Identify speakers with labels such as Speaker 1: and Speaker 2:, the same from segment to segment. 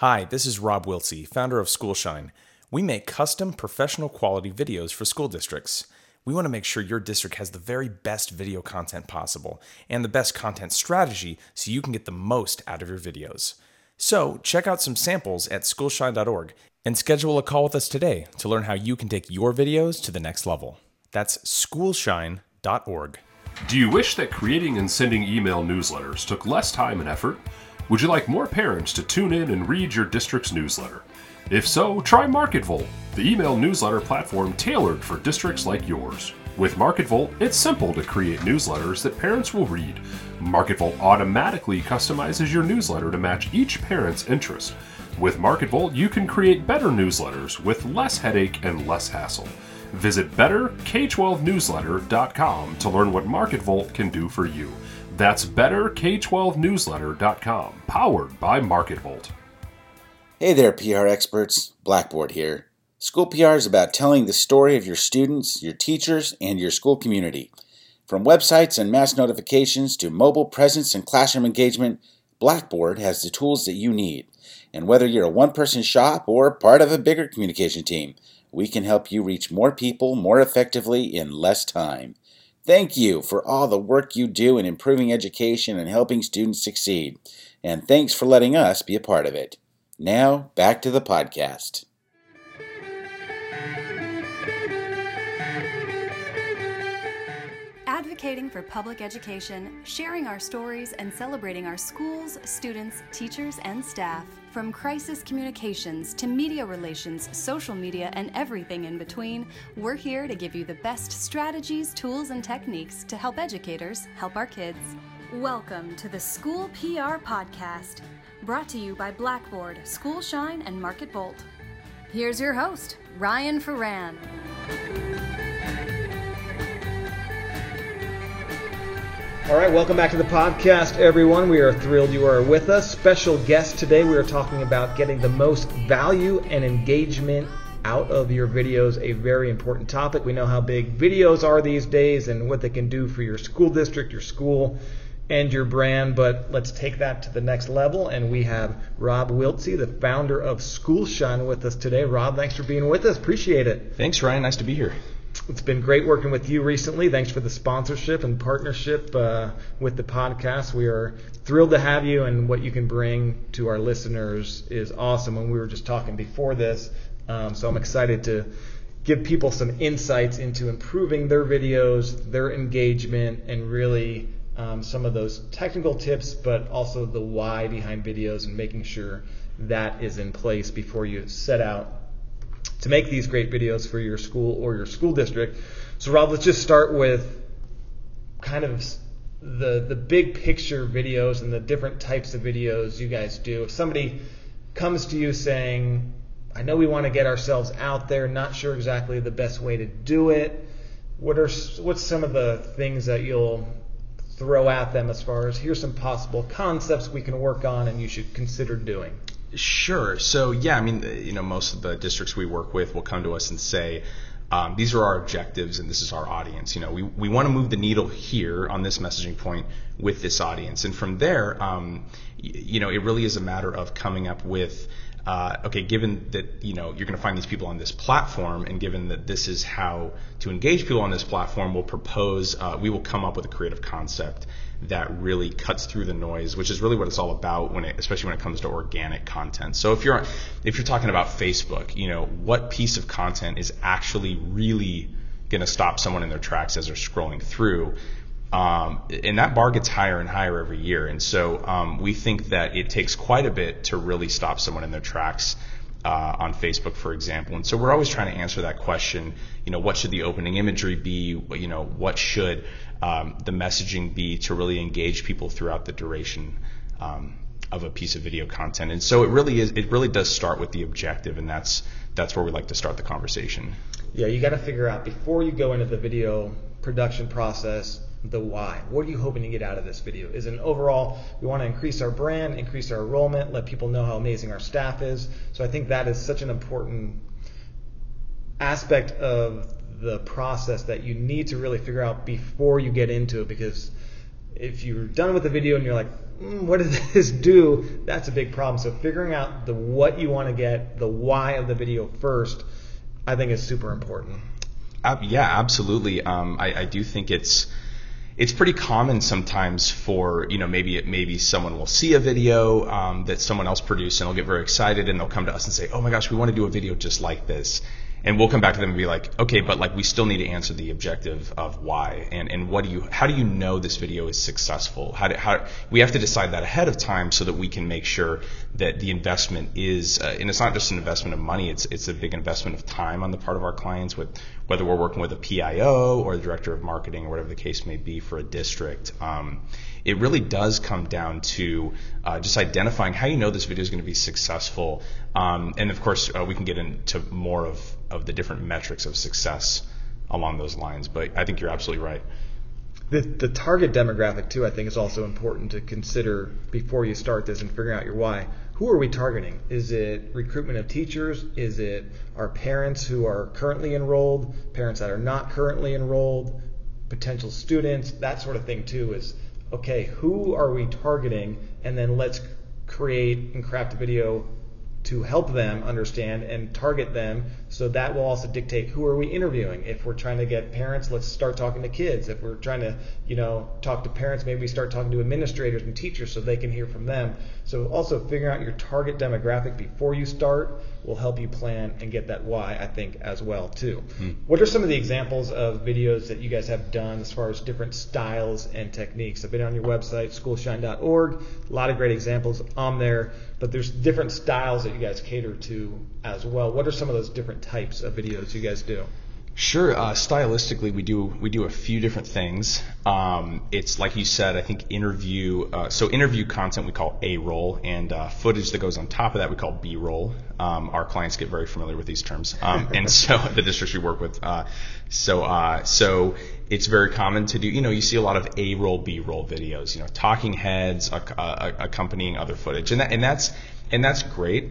Speaker 1: Hi, this is Rob Wiltsey, founder of Schoolshine. We make custom professional quality videos for school districts. We want to make sure your district has the very best video content possible and the best content strategy so you can get the most out of your videos. So, check out some samples at schoolshine.org and schedule a call with us today to learn how you can take your videos to the next level. That's schoolshine.org.
Speaker 2: Do you wish that creating and sending email newsletters took less time and effort? Would you like more parents to tune in and read your district's newsletter? If so, try MarketVolt, the email newsletter platform tailored for districts like yours. With MarketVolt, it's simple to create newsletters that parents will read. MarketVolt automatically customizes your newsletter to match each parent's interest. With MarketVolt, you can create better newsletters with less headache and less hassle. Visit betterk12newsletter.com to learn what MarketVolt can do for you. That's betterk12newsletter.com, powered by MarketVolt.
Speaker 3: Hey there, PR experts. Blackboard here. School PR is about telling the story of your students, your teachers, and your school community. From websites and mass notifications to mobile presence and classroom engagement, Blackboard has the tools that you need. And whether you're a one person shop or part of a bigger communication team, we can help you reach more people more effectively in less time. Thank you for all the work you do in improving education and helping students succeed. And thanks for letting us be a part of it. Now, back to the podcast.
Speaker 4: Advocating for public education, sharing our stories, and celebrating our schools, students, teachers, and staff. From crisis communications to media relations, social media, and everything in between, we're here to give you the best strategies, tools, and techniques to help educators help our kids. Welcome to the School PR Podcast, brought to you by Blackboard, Schoolshine, and MarketVolt. Here's your host, Ryan Ferran.
Speaker 5: All right, welcome back to the podcast, everyone. We are thrilled you are with us. Special guest today, we are talking about getting the most value and engagement out of your videos, a very important topic. We know how big videos are these days and what they can do for your school district, your school, and your brand, but let's take that to the next level. And we have Rob Wiltsey, the founder of Schoolshine, with us today. Rob, thanks for being with us. Appreciate it.
Speaker 1: Thanks, Ryan. Nice to be here.
Speaker 5: It's been great working with you recently. Thanks for the sponsorship and partnership uh, with the podcast. We are thrilled to have you, and what you can bring to our listeners is awesome. And we were just talking before this, um, so I'm excited to give people some insights into improving their videos, their engagement, and really um, some of those technical tips, but also the why behind videos and making sure that is in place before you set out to make these great videos for your school or your school district. So, Rob, let's just start with kind of the the big picture videos and the different types of videos you guys do. If somebody comes to you saying, "I know we want to get ourselves out there, not sure exactly the best way to do it," what are what's some of the things that you'll throw at them as far as here's some possible concepts we can work on and you should consider doing?
Speaker 1: Sure. So yeah, I mean, you know, most of the districts we work with will come to us and say, um, these are our objectives and this is our audience. You know, we, we want to move the needle here on this messaging point with this audience. And from there, um, y- you know, it really is a matter of coming up with, uh, okay, given that, you know, you're going to find these people on this platform and given that this is how to engage people on this platform, we'll propose, uh, we will come up with a creative concept that really cuts through the noise, which is really what it's all about when it, especially when it comes to organic content. So if you're if you're talking about Facebook, you know, what piece of content is actually really going to stop someone in their tracks as they're scrolling through? Um, and that bar gets higher and higher every year. And so um, we think that it takes quite a bit to really stop someone in their tracks uh, on Facebook, for example. And so we're always trying to answer that question. You know, what should the opening imagery be? You know, what should um, the messaging be to really engage people throughout the duration um, of a piece of video content? And so it really is. It really does start with the objective, and that's that's where we like to start the conversation.
Speaker 5: Yeah, you got to figure out before you go into the video production process the why. What are you hoping to get out of this video? Is an overall, we want to increase our brand, increase our enrollment, let people know how amazing our staff is. So I think that is such an important aspect of the process that you need to really figure out before you get into it because if you're done with the video and you're like, mm, what does this do? That's a big problem. So figuring out the what you want to get, the why of the video first, I think is super important.
Speaker 1: Uh, yeah, absolutely. Um, I, I do think it's it's pretty common sometimes for you know maybe it, maybe someone will see a video um, that someone else produced and they'll get very excited and they'll come to us and say, oh my gosh, we want to do a video just like this and we'll come back to them and be like, okay, but like we still need to answer the objective of why and and what do you how do you know this video is successful? How do, how we have to decide that ahead of time so that we can make sure that the investment is uh, and it's not just an investment of money, it's it's a big investment of time on the part of our clients with whether we're working with a PIO or the director of marketing or whatever the case may be for a district. Um, it really does come down to uh, just identifying how you know this video is going to be successful. Um, and of course, uh, we can get into more of, of the different metrics of success along those lines. But I think you're absolutely right.
Speaker 5: The, the target demographic, too, I think is also important to consider before you start this and figuring out your why. Who are we targeting? Is it recruitment of teachers? Is it our parents who are currently enrolled, parents that are not currently enrolled, potential students, that sort of thing, too, is okay, who are we targeting? And then let's create and craft a video to help them understand and target them. So that will also dictate who are we interviewing. If we're trying to get parents, let's start talking to kids. If we're trying to, you know, talk to parents, maybe we start talking to administrators and teachers so they can hear from them. So also figuring out your target demographic before you start will help you plan and get that why, I think, as well too. Hmm. What are some of the examples of videos that you guys have done as far as different styles and techniques? I've been on your website, schoolshine.org, a lot of great examples on there but there's different styles that you guys cater to as well. What are some of those different types of videos you guys do?
Speaker 1: Sure. Uh, stylistically, we do we do a few different things. Um, it's like you said. I think interview. Uh, so interview content we call A roll, and uh, footage that goes on top of that we call B roll. Um, our clients get very familiar with these terms, um, and so the districts we work with. Uh, so uh, so it's very common to do. You know, you see a lot of A roll, B roll videos. You know, talking heads accompanying other footage, and that and that's and that's great.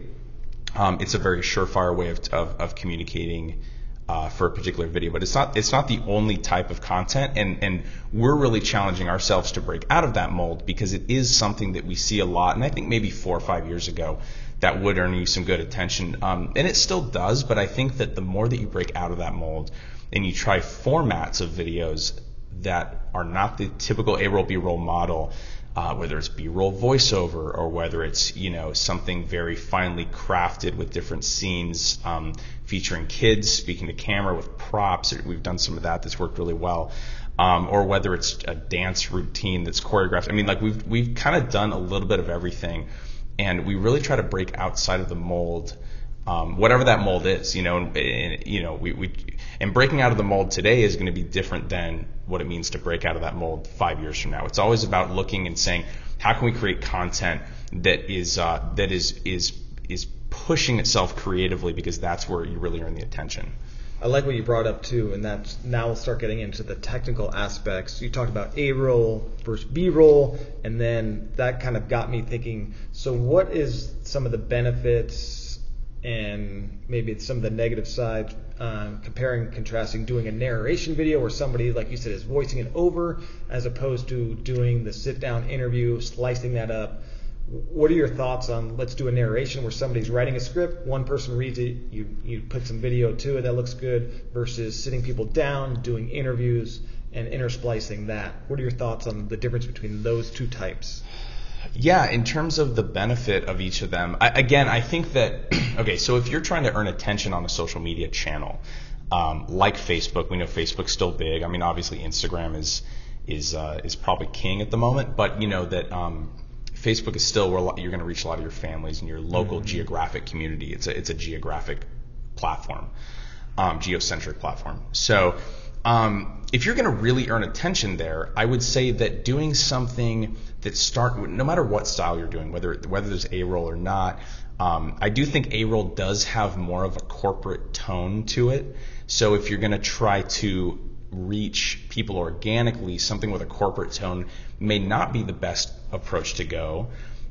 Speaker 1: Um, it's a very surefire way of, of, of communicating uh, for a particular video, but it's not it's not the only type of content, and and we're really challenging ourselves to break out of that mold because it is something that we see a lot, and I think maybe four or five years ago that would earn you some good attention, um, and it still does, but I think that the more that you break out of that mold and you try formats of videos that are not the typical A-roll B-roll model, uh, whether it's B-roll voiceover or whether it's you know something very finely crafted with different scenes um, featuring kids speaking to camera with props. We've done some of that that's worked really well. Um, or whether it's a dance routine that's choreographed. I mean, like we've we've kind of done a little bit of everything, and we really try to break outside of the mold, um, whatever that mold is. You know, and, and, you know, we, we and breaking out of the mold today is going to be different than what it means to break out of that mold five years from now. It's always about looking and saying, how can we create content that is uh, that is is is pushing itself creatively because that's where you really earn the attention.
Speaker 5: I like what you brought up too, and that's now we'll start getting into the technical aspects. You talked about A roll versus B roll, and then that kind of got me thinking. So, what is some of the benefits and maybe some of the negative side, uh, comparing, contrasting, doing a narration video where somebody, like you said, is voicing it over, as opposed to doing the sit-down interview, slicing that up what are your thoughts on let's do a narration where somebody's writing a script, one person reads it, you you put some video to it that looks good, versus sitting people down, doing interviews, and intersplicing that. What are your thoughts on the difference between those two types?
Speaker 1: Yeah, in terms of the benefit of each of them, I, again, I think that okay. So if you're trying to earn attention on a social media channel, um, like Facebook, we know Facebook's still big. I mean, obviously Instagram is is uh, is probably king at the moment, but you know that um, Facebook is still where you're going to reach a lot of your families and your local mm-hmm. geographic community. It's a it's a geographic platform, um, geocentric platform. So um, if you're going to really earn attention there, I would say that doing something that start no matter what style you're doing, whether whether there's a roll or not. Um, I do think A roll does have more of a corporate tone to it. So if you're going to try to reach people organically, something with a corporate tone may not be the best approach to go,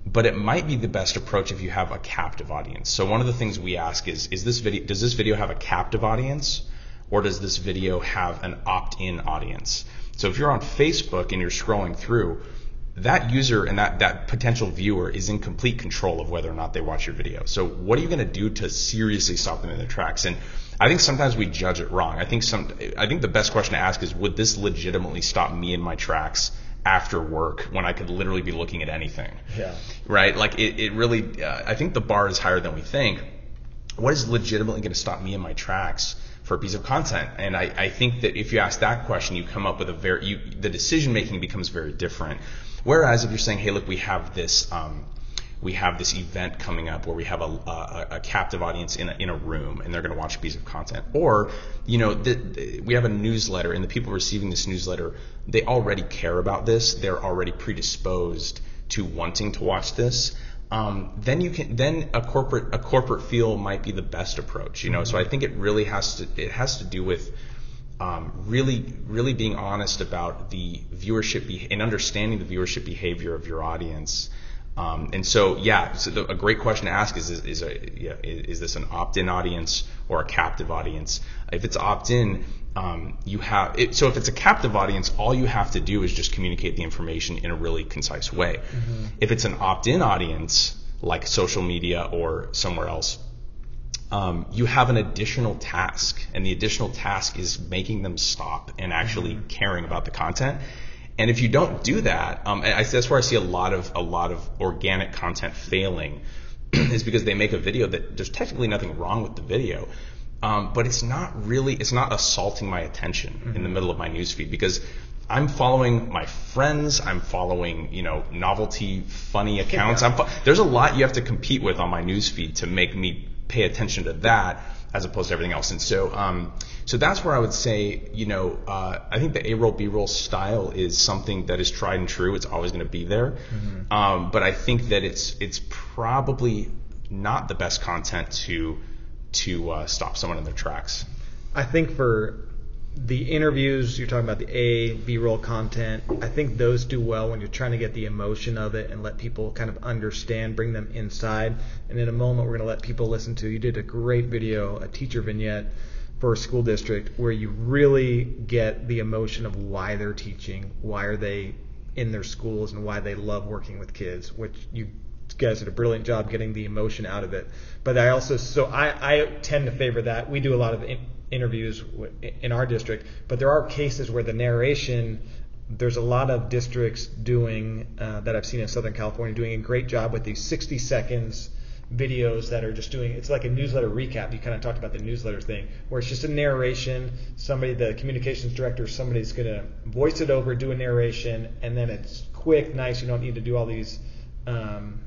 Speaker 1: but it might be the best approach if you have a captive audience. So one of the things we ask is, is this video, does this video have a captive audience or does this video have an opt-in audience? So if you're on Facebook and you're scrolling through, that user and that, that potential viewer is in complete control of whether or not they watch your video. So what are you going to do to seriously stop them in their tracks? And I think sometimes we judge it wrong. I think some, I think the best question to ask is, would this legitimately stop me in my tracks after work when I could literally be looking at anything?
Speaker 5: Yeah.
Speaker 1: Right? Like it, it really, uh, I think the bar is higher than we think. What is legitimately going to stop me in my tracks? For a piece of content. And I, I, think that if you ask that question, you come up with a very, you, the decision making becomes very different. Whereas if you're saying, hey, look, we have this, um, we have this event coming up where we have a, a, a captive audience in a, in a room and they're going to watch a piece of content. Or, you know, the, the, we have a newsletter and the people receiving this newsletter, they already care about this. They're already predisposed to wanting to watch this. Um, then you can then a corporate a corporate feel might be the best approach you know so i think it really has to it has to do with um, really, really being honest about the viewership be- and understanding the viewership behavior of your audience. Um, and so, yeah, so the, a great question to ask is: Is, is, a, yeah, is this an opt-in audience or a captive audience? If it's opt-in, um, you have it, so if it's a captive audience, all you have to do is just communicate the information in a really concise way. Mm-hmm. If it's an opt-in audience, like social media or somewhere else, um, you have an additional task, and the additional task is making them stop and actually mm-hmm. caring about the content. And if you don't do that, um, I, that's where I see a lot of a lot of organic content failing, is because they make a video that there's technically nothing wrong with the video, um, but it's not really it's not assaulting my attention mm-hmm. in the mm-hmm. middle of my newsfeed because I'm following my friends. I'm following, you know, novelty, funny accounts. Yeah. Fo- there's a lot you have to compete with on my newsfeed to make me pay attention to that as opposed to everything else. And so, um, so that's where I would say, you know, uh, I think the A-roll B-roll style is something that is tried and true. It's always going to be there. Mm-hmm. Um, but I think that it's it's probably not the best content to to uh, stop someone in their tracks.
Speaker 5: I think for the interviews you're talking about the A B roll content I think those do well when you're trying to get the emotion of it and let people kind of understand bring them inside. And in a moment we're going to let people listen to you did a great video a teacher vignette for a school district where you really get the emotion of why they're teaching why are they in their schools and why they love working with kids which you guys did a brilliant job getting the emotion out of it. But I also so I, I tend to favor that. We do a lot of interviews in our district, but there are cases where the narration there's a lot of districts doing uh, that I've seen in Southern California doing a great job with these 60 seconds videos that are just doing it's like a newsletter recap. You kind of talked about the newsletter thing where it's just a narration. Somebody, the communications director, somebody's going to voice it over, do a narration, and then it's quick, nice. You don't need to do all these um,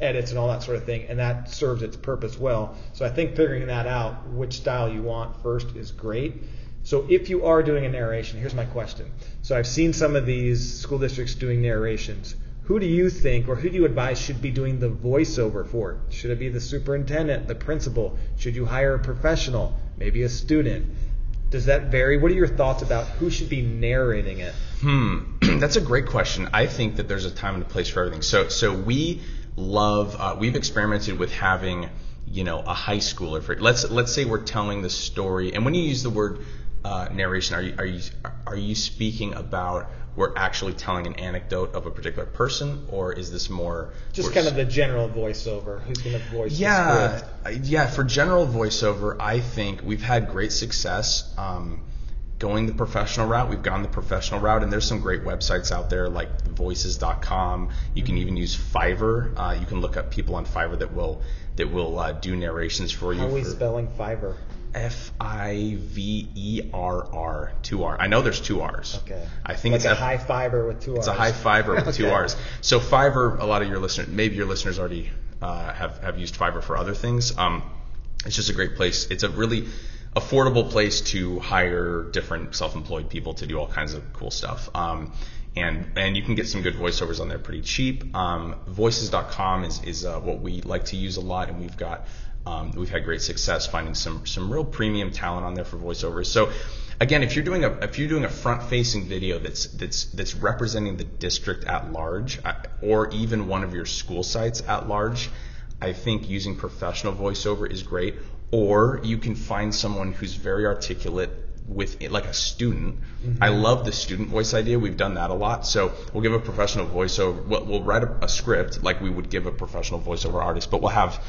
Speaker 5: edits and all that sort of thing, and that serves its purpose well. So I think figuring that out, which style you want first, is great. So if you are doing a narration, here's my question. So I've seen some of these school districts doing narrations. Who do you think, or who do you advise should be doing the voiceover for? Should it be the superintendent, the principal? Should you hire a professional, maybe a student? Does that vary? What are your thoughts about who should be narrating it?
Speaker 1: Hmm, that's a great question. I think that there's a time and a place for everything. So, so we love. Uh, we've experimented with having, you know, a high schooler. For, let's let's say we're telling the story, and when you use the word uh, narration, are you are you are you speaking about we're actually telling an anecdote of a particular person, or is this more
Speaker 5: just kind of the general voiceover? Who's going to voice?
Speaker 1: Yeah, yeah. For general voiceover, I think we've had great success. Um, going the professional route. We've gone the professional route, and there's some great websites out there like voices.com. You can even use Fiverr. Uh, you can look up people on Fiverr that will that will uh, do narrations for you.
Speaker 5: How are we spelling Fiverr?
Speaker 1: F I V E R R two R. I know there's two R's.
Speaker 5: Okay.
Speaker 1: I think
Speaker 5: like
Speaker 1: it's
Speaker 5: a F- high fiber with two R's.
Speaker 1: It's a high fiber with okay. two R's. So Fiverr, a lot of your listeners, maybe your listeners already uh, have have used Fiverr for other things. Um, it's just a great place. It's a really affordable place to hire different self-employed people to do all kinds of cool stuff. Um, and and you can get some good voiceovers on there pretty cheap. Um, voices.com is is uh, what we like to use a lot, and we've got um, we've had great success finding some some real premium talent on there for voiceovers. So again, if you're doing a if you're doing a front-facing video that's that's that's representing the district at large, uh, or even one of your school sites at large, I think using professional voiceover is great or you can find someone who's very articulate, with like a student. I love the student voice idea. We've done that a lot. So we'll give a professional voiceover. We'll, we'll write a, a script like we would give a professional voiceover artist, but we'll have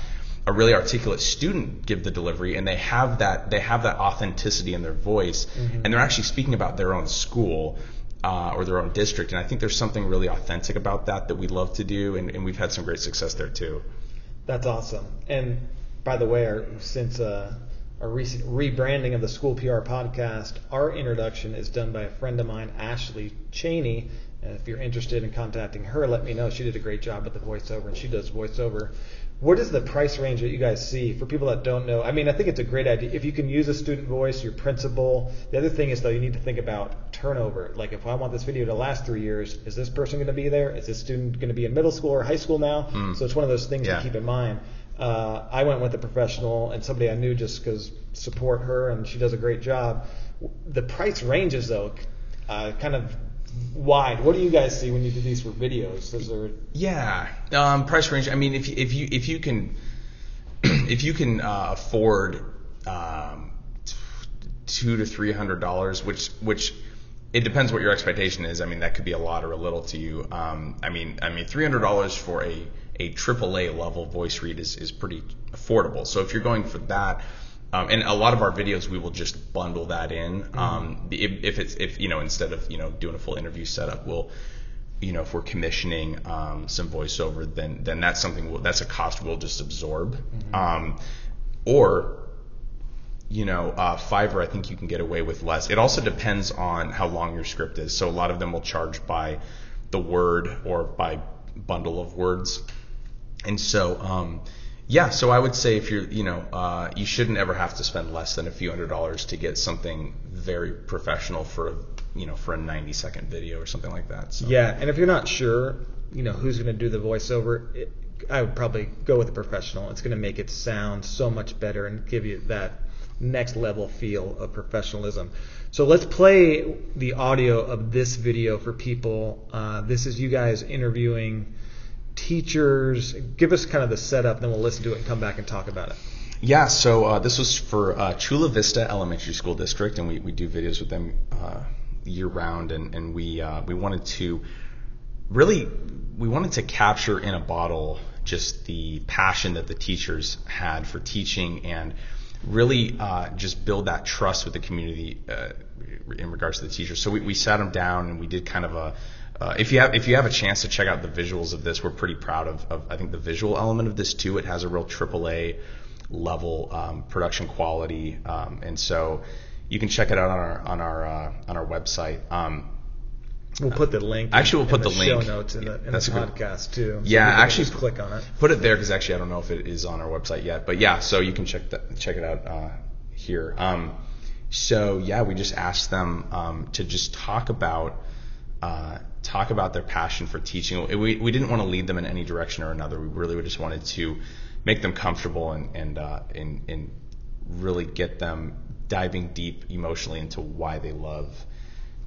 Speaker 1: a really articulate student give the delivery, and they have that they have that authenticity in their voice, and they're actually speaking about their own school. Uh, or their own district, and I think there's something really authentic about that that we love to do, and, and we've had some great success there too.
Speaker 5: That's awesome. And by the way, our, since uh, our recent rebranding of the School PR podcast, our introduction is done by a friend of mine, Ashley Cheney. And if you're interested in contacting her, let me know. She did a great job with the voiceover, and she does voiceover. What is the price range that you guys see for people that don't know? I mean, I think it's a great idea. If you can use a student voice, your principal. The other thing is, though, you need to think about turnover. Like, if I want this video to last three years, is this person going to be there? Is this student going to be in middle school or high school now? So it's one of those things
Speaker 1: Yeah.
Speaker 5: to keep in mind. Uh, I went with a professional and somebody I knew just because support her and she does a great job. The price ranges though, uh, kind of wide. What do you guys see when you do these for videos? Is there
Speaker 1: Yeah, um, price range. I mean, if if you if you can if you can uh, afford um, two to three hundred dollars, which which it depends what your expectation is. I mean, that could be a lot or a little to you. Um, I mean, I mean, three hundred dollars for a a AAA level voice read is is pretty affordable. So if you're going for that. Um, and a lot of our videos, we will just bundle that in. Um, if, if it's if you know instead of you know doing a full interview setup, we'll you know, if we're commissioning um, some voiceover, then then that's something we'll, that's a cost we'll just absorb. Um, or, you know, uh, Fiverr, I think you can get away with less. It also depends on how long your script is. So a lot of them will charge by the word or by bundle of words. And so, um, yeah, so I would say if you're, you know, uh, you shouldn't ever have to spend less than a few hundred dollars to get something very professional for, a, you know, for a 90 second video or something like that. So.
Speaker 5: Yeah, and if you're not sure, you know, who's going to do the voiceover, it, I would probably go with a professional. It's going to make it sound so much better and give you that next level feel of professionalism. So let's play the audio of this video for people. Uh, this is you guys interviewing teachers. Give us kind of the setup, then we'll listen to it and come back and talk about it.
Speaker 1: Yeah, so uh, this was for uh, Chula Vista Elementary School District, and we, we do videos with them uh, year round, and, and we uh, we wanted to really we wanted to capture in a bottle just the passion that the teachers had for teaching and really uh, just build that trust with the community uh, in regards to the teachers. So we, we sat them down and we did kind of a uh, if you have if you have a chance to check out the visuals of this, we're pretty proud of, of I think the visual element of this too. It has a real AAA level um, production quality, um, and so you can check it out on our on our uh, on our website. Um,
Speaker 5: We'll put the link.
Speaker 1: Actually, we'll
Speaker 5: in
Speaker 1: put the
Speaker 5: show
Speaker 1: link.
Speaker 5: notes in the, in
Speaker 1: That's
Speaker 5: the
Speaker 1: good-
Speaker 5: podcast too. So
Speaker 1: Yeah, actually-
Speaker 5: just click on it.
Speaker 1: put it there because actually I don't know if it is on our website yet, but yeah, so you can check that check it out uh, here. Um, so yeah, we just asked them um, to just talk about uh, talk about their passion for teaching. We we didn't want to lead them in any direction or another. We really just wanted to make them comfortable and and uh, and, and really get them diving deep emotionally into why they love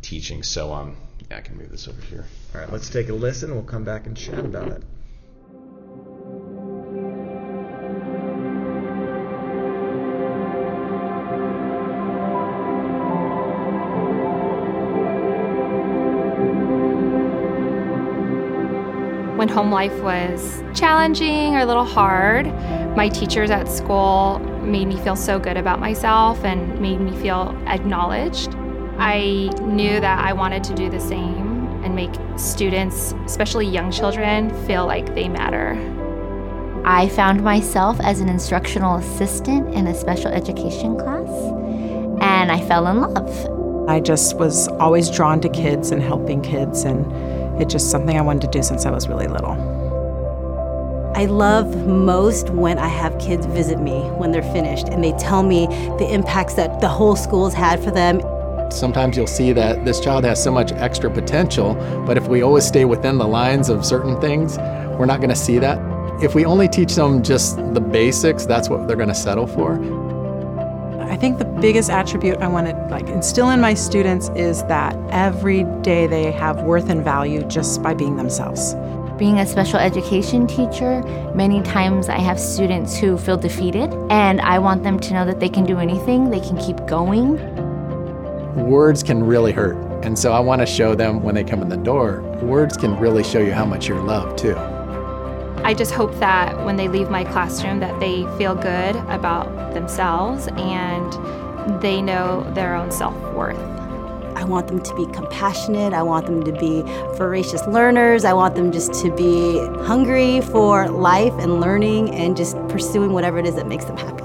Speaker 1: teaching. So um, yeah, I can move this over here.
Speaker 5: All right, let's take a listen. We'll come back and chat about it.
Speaker 6: When home life was challenging or a little hard, my teachers at school made me feel so good about myself and made me feel acknowledged. I knew that I wanted to do the same and make students, especially young children, feel like they matter.
Speaker 7: I found myself as an instructional assistant in a special education class, and I fell in love.
Speaker 8: I just was always drawn to kids and helping kids, and it's just something I wanted to do since I was really little.
Speaker 9: I love most when I have kids visit me when they're finished and they tell me the impacts that the whole school's had for them.
Speaker 10: Sometimes you'll see that this child has so much extra potential, but if we always stay within the lines of certain things, we're not going to see that. If we only teach them just the basics, that's what they're going to settle for.
Speaker 8: I think the biggest attribute I want to like instill in my students is that every day they have worth and value just by being themselves.
Speaker 7: Being a special education teacher, many times I have students who feel defeated, and I want them to know that they can do anything, they can keep going.
Speaker 10: words can really hurt. And so I want to show them when they come in the door, words can really show you how much you're loved too.
Speaker 6: I just hope that when they leave my classroom that they feel good about themselves and they know their own self-worth.
Speaker 9: I want them to be compassionate. I want them to be voracious learners. I want them just to be hungry for life and learning and just pursuing whatever it is that makes them happy.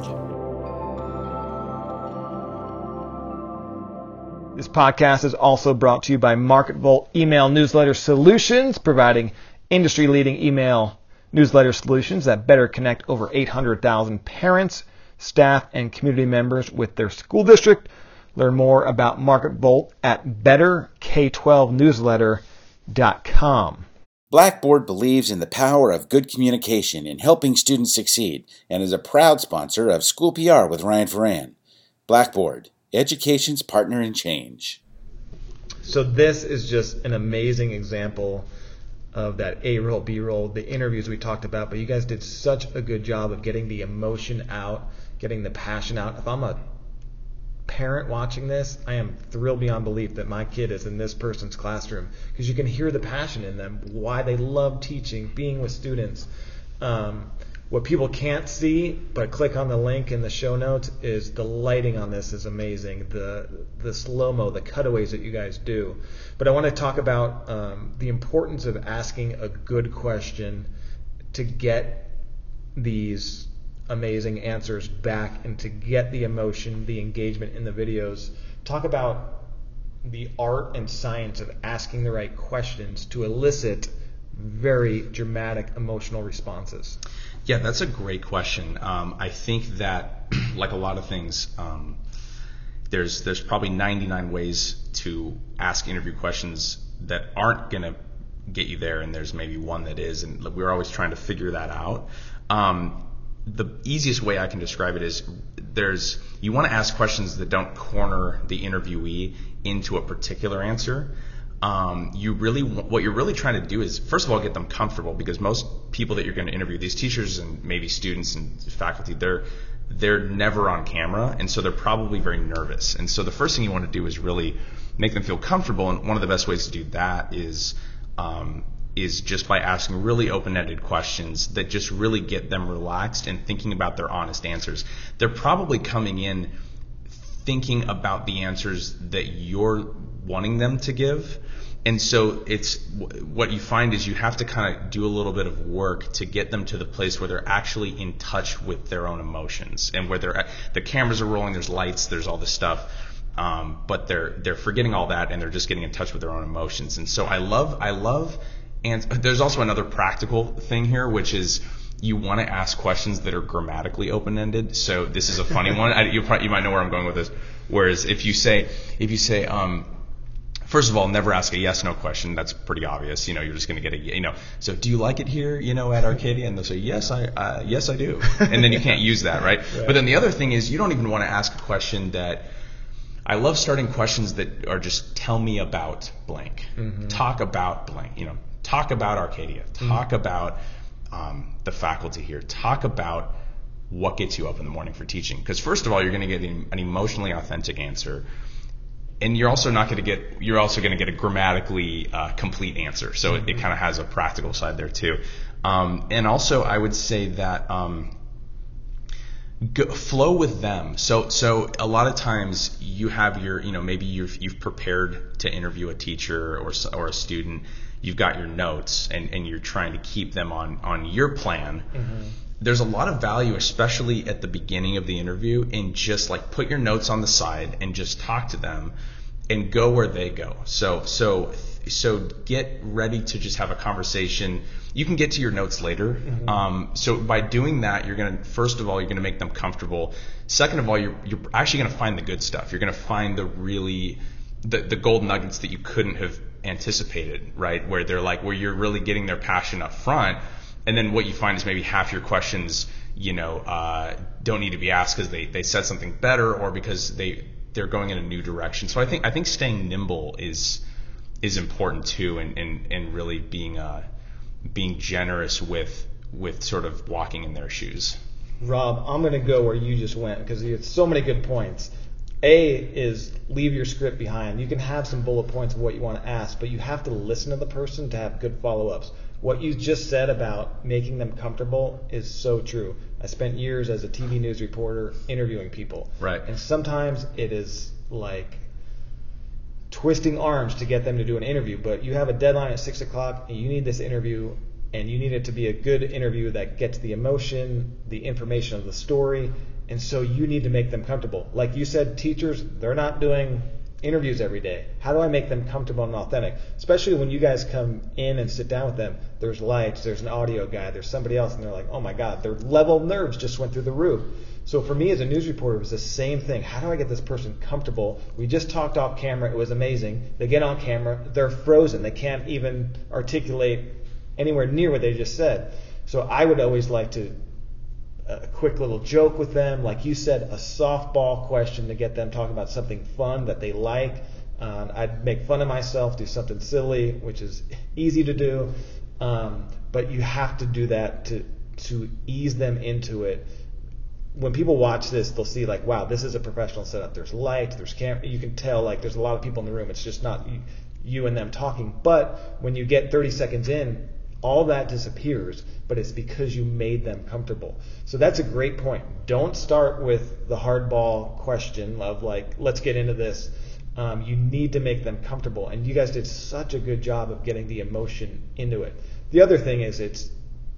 Speaker 5: This podcast is also brought to you by MarketVolt Email Newsletter Solutions, providing industry leading email newsletter solutions that better connect over 800,000 parents, staff, and community members with their school district. Learn more about MarketVolt at betterk12newsletter.com.
Speaker 3: Blackboard believes in the power of good communication in helping students succeed and is a proud sponsor of School PR with Ryan Ferran. Blackboard, education's partner in change.
Speaker 5: So this is just an amazing example of that A roll, B roll, the interviews we talked about. But you guys did such a good job of getting the emotion out, getting the passion out. If I'm a parent watching this, I am thrilled beyond belief that my kid is in this person's classroom because you can hear the passion in them, why they love teaching, being with students. Um, what people can't see, but click on the link in the show notes, is the lighting on this is amazing. The the slow mo, the cutaways that you guys do. But I want to talk about um, the importance of asking a good question to get these amazing answers back and to get the emotion, the engagement in the videos. Talk about the art and science of asking the right questions to elicit very dramatic emotional responses.
Speaker 1: Yeah, that's a great question. Um, I think that, like a lot of things, um, there's there's probably 99 ways to ask interview questions that aren't going to get you there, and there's maybe one that is, and we're always trying to figure that out. Um, the easiest way I can describe it is there's you want to ask questions that don't corner the interviewee into a particular answer. Um, you really what you're really trying to do is first of all get them comfortable because most people that you're going to interview these teachers and maybe students and faculty they're they're never on camera and so they're probably very nervous and so the first thing you want to do is really make them feel comfortable and one of the best ways to do that is um, is just by asking really open-ended questions that just really get them relaxed and thinking about their honest answers. They're probably coming in thinking about the answers that you're wanting them to give. And so it's what you find is you have to kind of do a little bit of work to get them to the place where they're actually in touch with their own emotions and where they're the cameras are rolling, there's lights, there's all this stuff. Um, but they're they're forgetting all that and they're just getting in touch with their own emotions. And so I love I love and there's also another practical thing here, which is you want to ask questions that are grammatically open-ended. So this is a funny one. I, you, probably, you might know where I'm going with this. Whereas if you say, if you say, um, first of all, never ask a yes/no question. That's pretty obvious. You know, you're just going to get a, you know. So do you like it here? You know, at Arcadia, and they'll say yes, I, uh, yes, I do. And then you can't use that, right? right? But then the other thing is you don't even want to ask a question that. I love starting questions that are just tell me about blank, mm-hmm. talk about blank. You know, talk about Arcadia, talk mm-hmm. about um, the faculty here, talk about what gets you up in the morning for teaching. Because first of all, you're going to get an emotionally authentic answer, and you're also not going to get you're also going to get a grammatically uh, complete answer. So mm-hmm. it, it kind of has a practical side there too. Um, and also, I would say that. Um, Go, flow with them. So, so a lot of times you have your, you know, maybe you've you've prepared to interview a teacher or or a student, you've got your notes and, and you're trying to keep them on, on your plan, mm-hmm. there's a lot of value, especially at the beginning of the interview, in just like put your notes on the side and just talk to them and go where they go. So, so, so get ready to just have a conversation. You can get to your notes later. Mm-hmm. Um, so by doing that, you're going to, first of all, you're going to make them comfortable. Second of all, you're, you're actually going to find the good stuff. You're going to find the really, the, the gold nuggets that you couldn't have anticipated, right? Where they're like, where you're really getting their passion up front. And then what you find is maybe half your questions, you know, uh, don't need to be asked because they, they said something better or because they, they're going in a new direction. So I think, I think staying nimble is, is important too and, and, and really being, uh, being generous with, with sort of walking in their shoes.
Speaker 5: Rob, I'm going to go where you just went because you had so many good points. A is leave your script behind. You can have some bullet points of what you want to ask, but you have to listen to the person to have good follow ups. What you just said about making them comfortable is so true. I spent years as a TV news reporter interviewing people.
Speaker 1: Right.
Speaker 5: And sometimes it is like twisting arms to get them to do an interview, but you have a deadline at six o'clock and you need this interview and you need it to be a good interview that gets the emotion, the information of the story, and so you need to make them comfortable. Like you said, teachers, they're not doing interviews every day. How do I make them comfortable and authentic? Especially when you guys come in and sit down with them. There's lights, there's an audio guy, there's somebody else, and they're like, oh my God, their level of nerves just went through the roof. So for me as a news reporter, it was the same thing. How do I get this person comfortable? We just talked off camera. It was amazing. They get on camera. They're frozen. They can't even articulate anywhere near what they just said. So I would always like to a quick little joke with them, like you said, a softball question to get them talking about something fun that they like. Um, I'd make fun of myself, do something silly, which is easy to do, um, but you have to do that to to ease them into it. When people watch this, they'll see like, wow, this is a professional setup. There's light, there's camera. You can tell like there's a lot of people in the room. It's just not you, you and them talking. But when you get 30 seconds in, all that disappears, but it's because you made them comfortable. So that's a great point. Don't start with the hardball question of like, let's get into this. Um, you need to make them comfortable, and you guys did such a good job of getting the emotion into it. The other thing is it's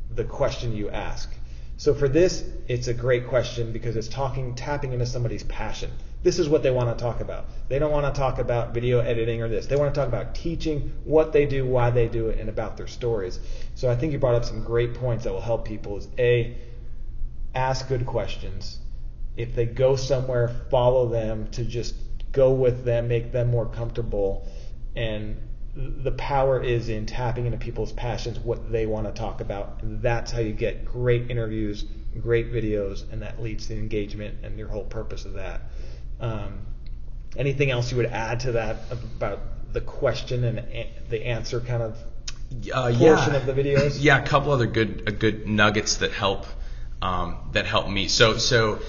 Speaker 5: the question you ask. So for this, it's a great question because it's talking, tapping into somebody's passion. This is what they want to talk about. They don't want to talk about video editing or this. They want to talk about teaching, what they do, why they do it, and about their stories. So I think you brought up some great points that will help people is A, ask good questions. If they go somewhere, follow them to just go with them, make them more comfortable. And the power is in tapping into people's passions, what they want to talk about. And that's how you get great interviews, great videos, and that leads to engagement and your whole purpose of that. Um, anything else you would add to that about the question and a- the answer kind of
Speaker 1: uh,
Speaker 5: portion
Speaker 1: yeah.
Speaker 5: of the videos?
Speaker 1: Yeah, a couple other good uh, good nuggets that help um, that help me. So so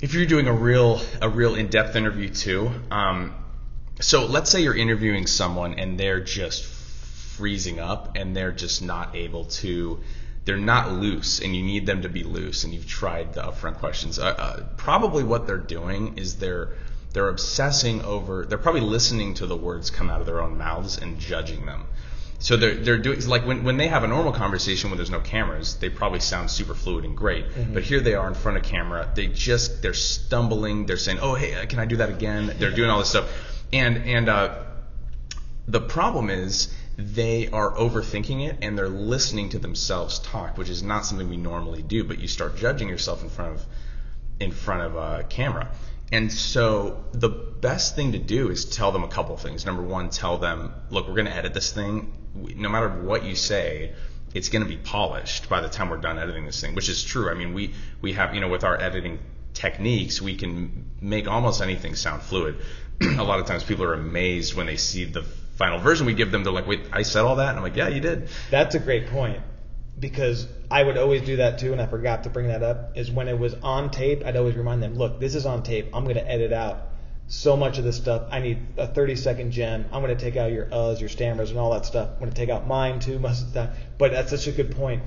Speaker 1: if you're doing a real a real in depth interview too, um, so let's say you're interviewing someone and they're just freezing up and they're just not able to they're not loose and you need them to be loose and you've tried the upfront questions. Uh, uh, probably what they're doing is they're they're obsessing over they're probably listening to the words come out of their own mouths and judging them. So they're they're doing like when, when they have a normal conversation when there's no cameras they probably sound super fluid and great.
Speaker 5: Mm-hmm.
Speaker 1: but here they are in front of camera. They just they're stumbling. They're saying oh hey can i do that again? They're doing all this stuff. And and uh, the problem is they are overthinking it and they're listening to themselves talk, which is not something we normally do. But you start judging yourself in front of in front of a camera. And so the best thing to do is tell them a couple things. Number one, tell them, look, we're going to edit this thing. No matter what you say, it's going to be polished by the time we're done editing this thing, which is true. I mean, we we have you know with our editing techniques, we can make almost anything sound fluid. a lot of times people are amazed when they see the final version we give them. They're like, wait, I said all that? And I'm like, yeah, you did.
Speaker 5: That's a great point because I would always do that too, and I forgot to bring that up. Is when it was on tape, I'd always remind them, look, this is on tape. I'm going to edit out so much of this stuff. I need a 30 second gem. I'm going to take out your uhs, your stammers, and all that stuff. I'm going to take out mine too, most of the time. But that's such a good point.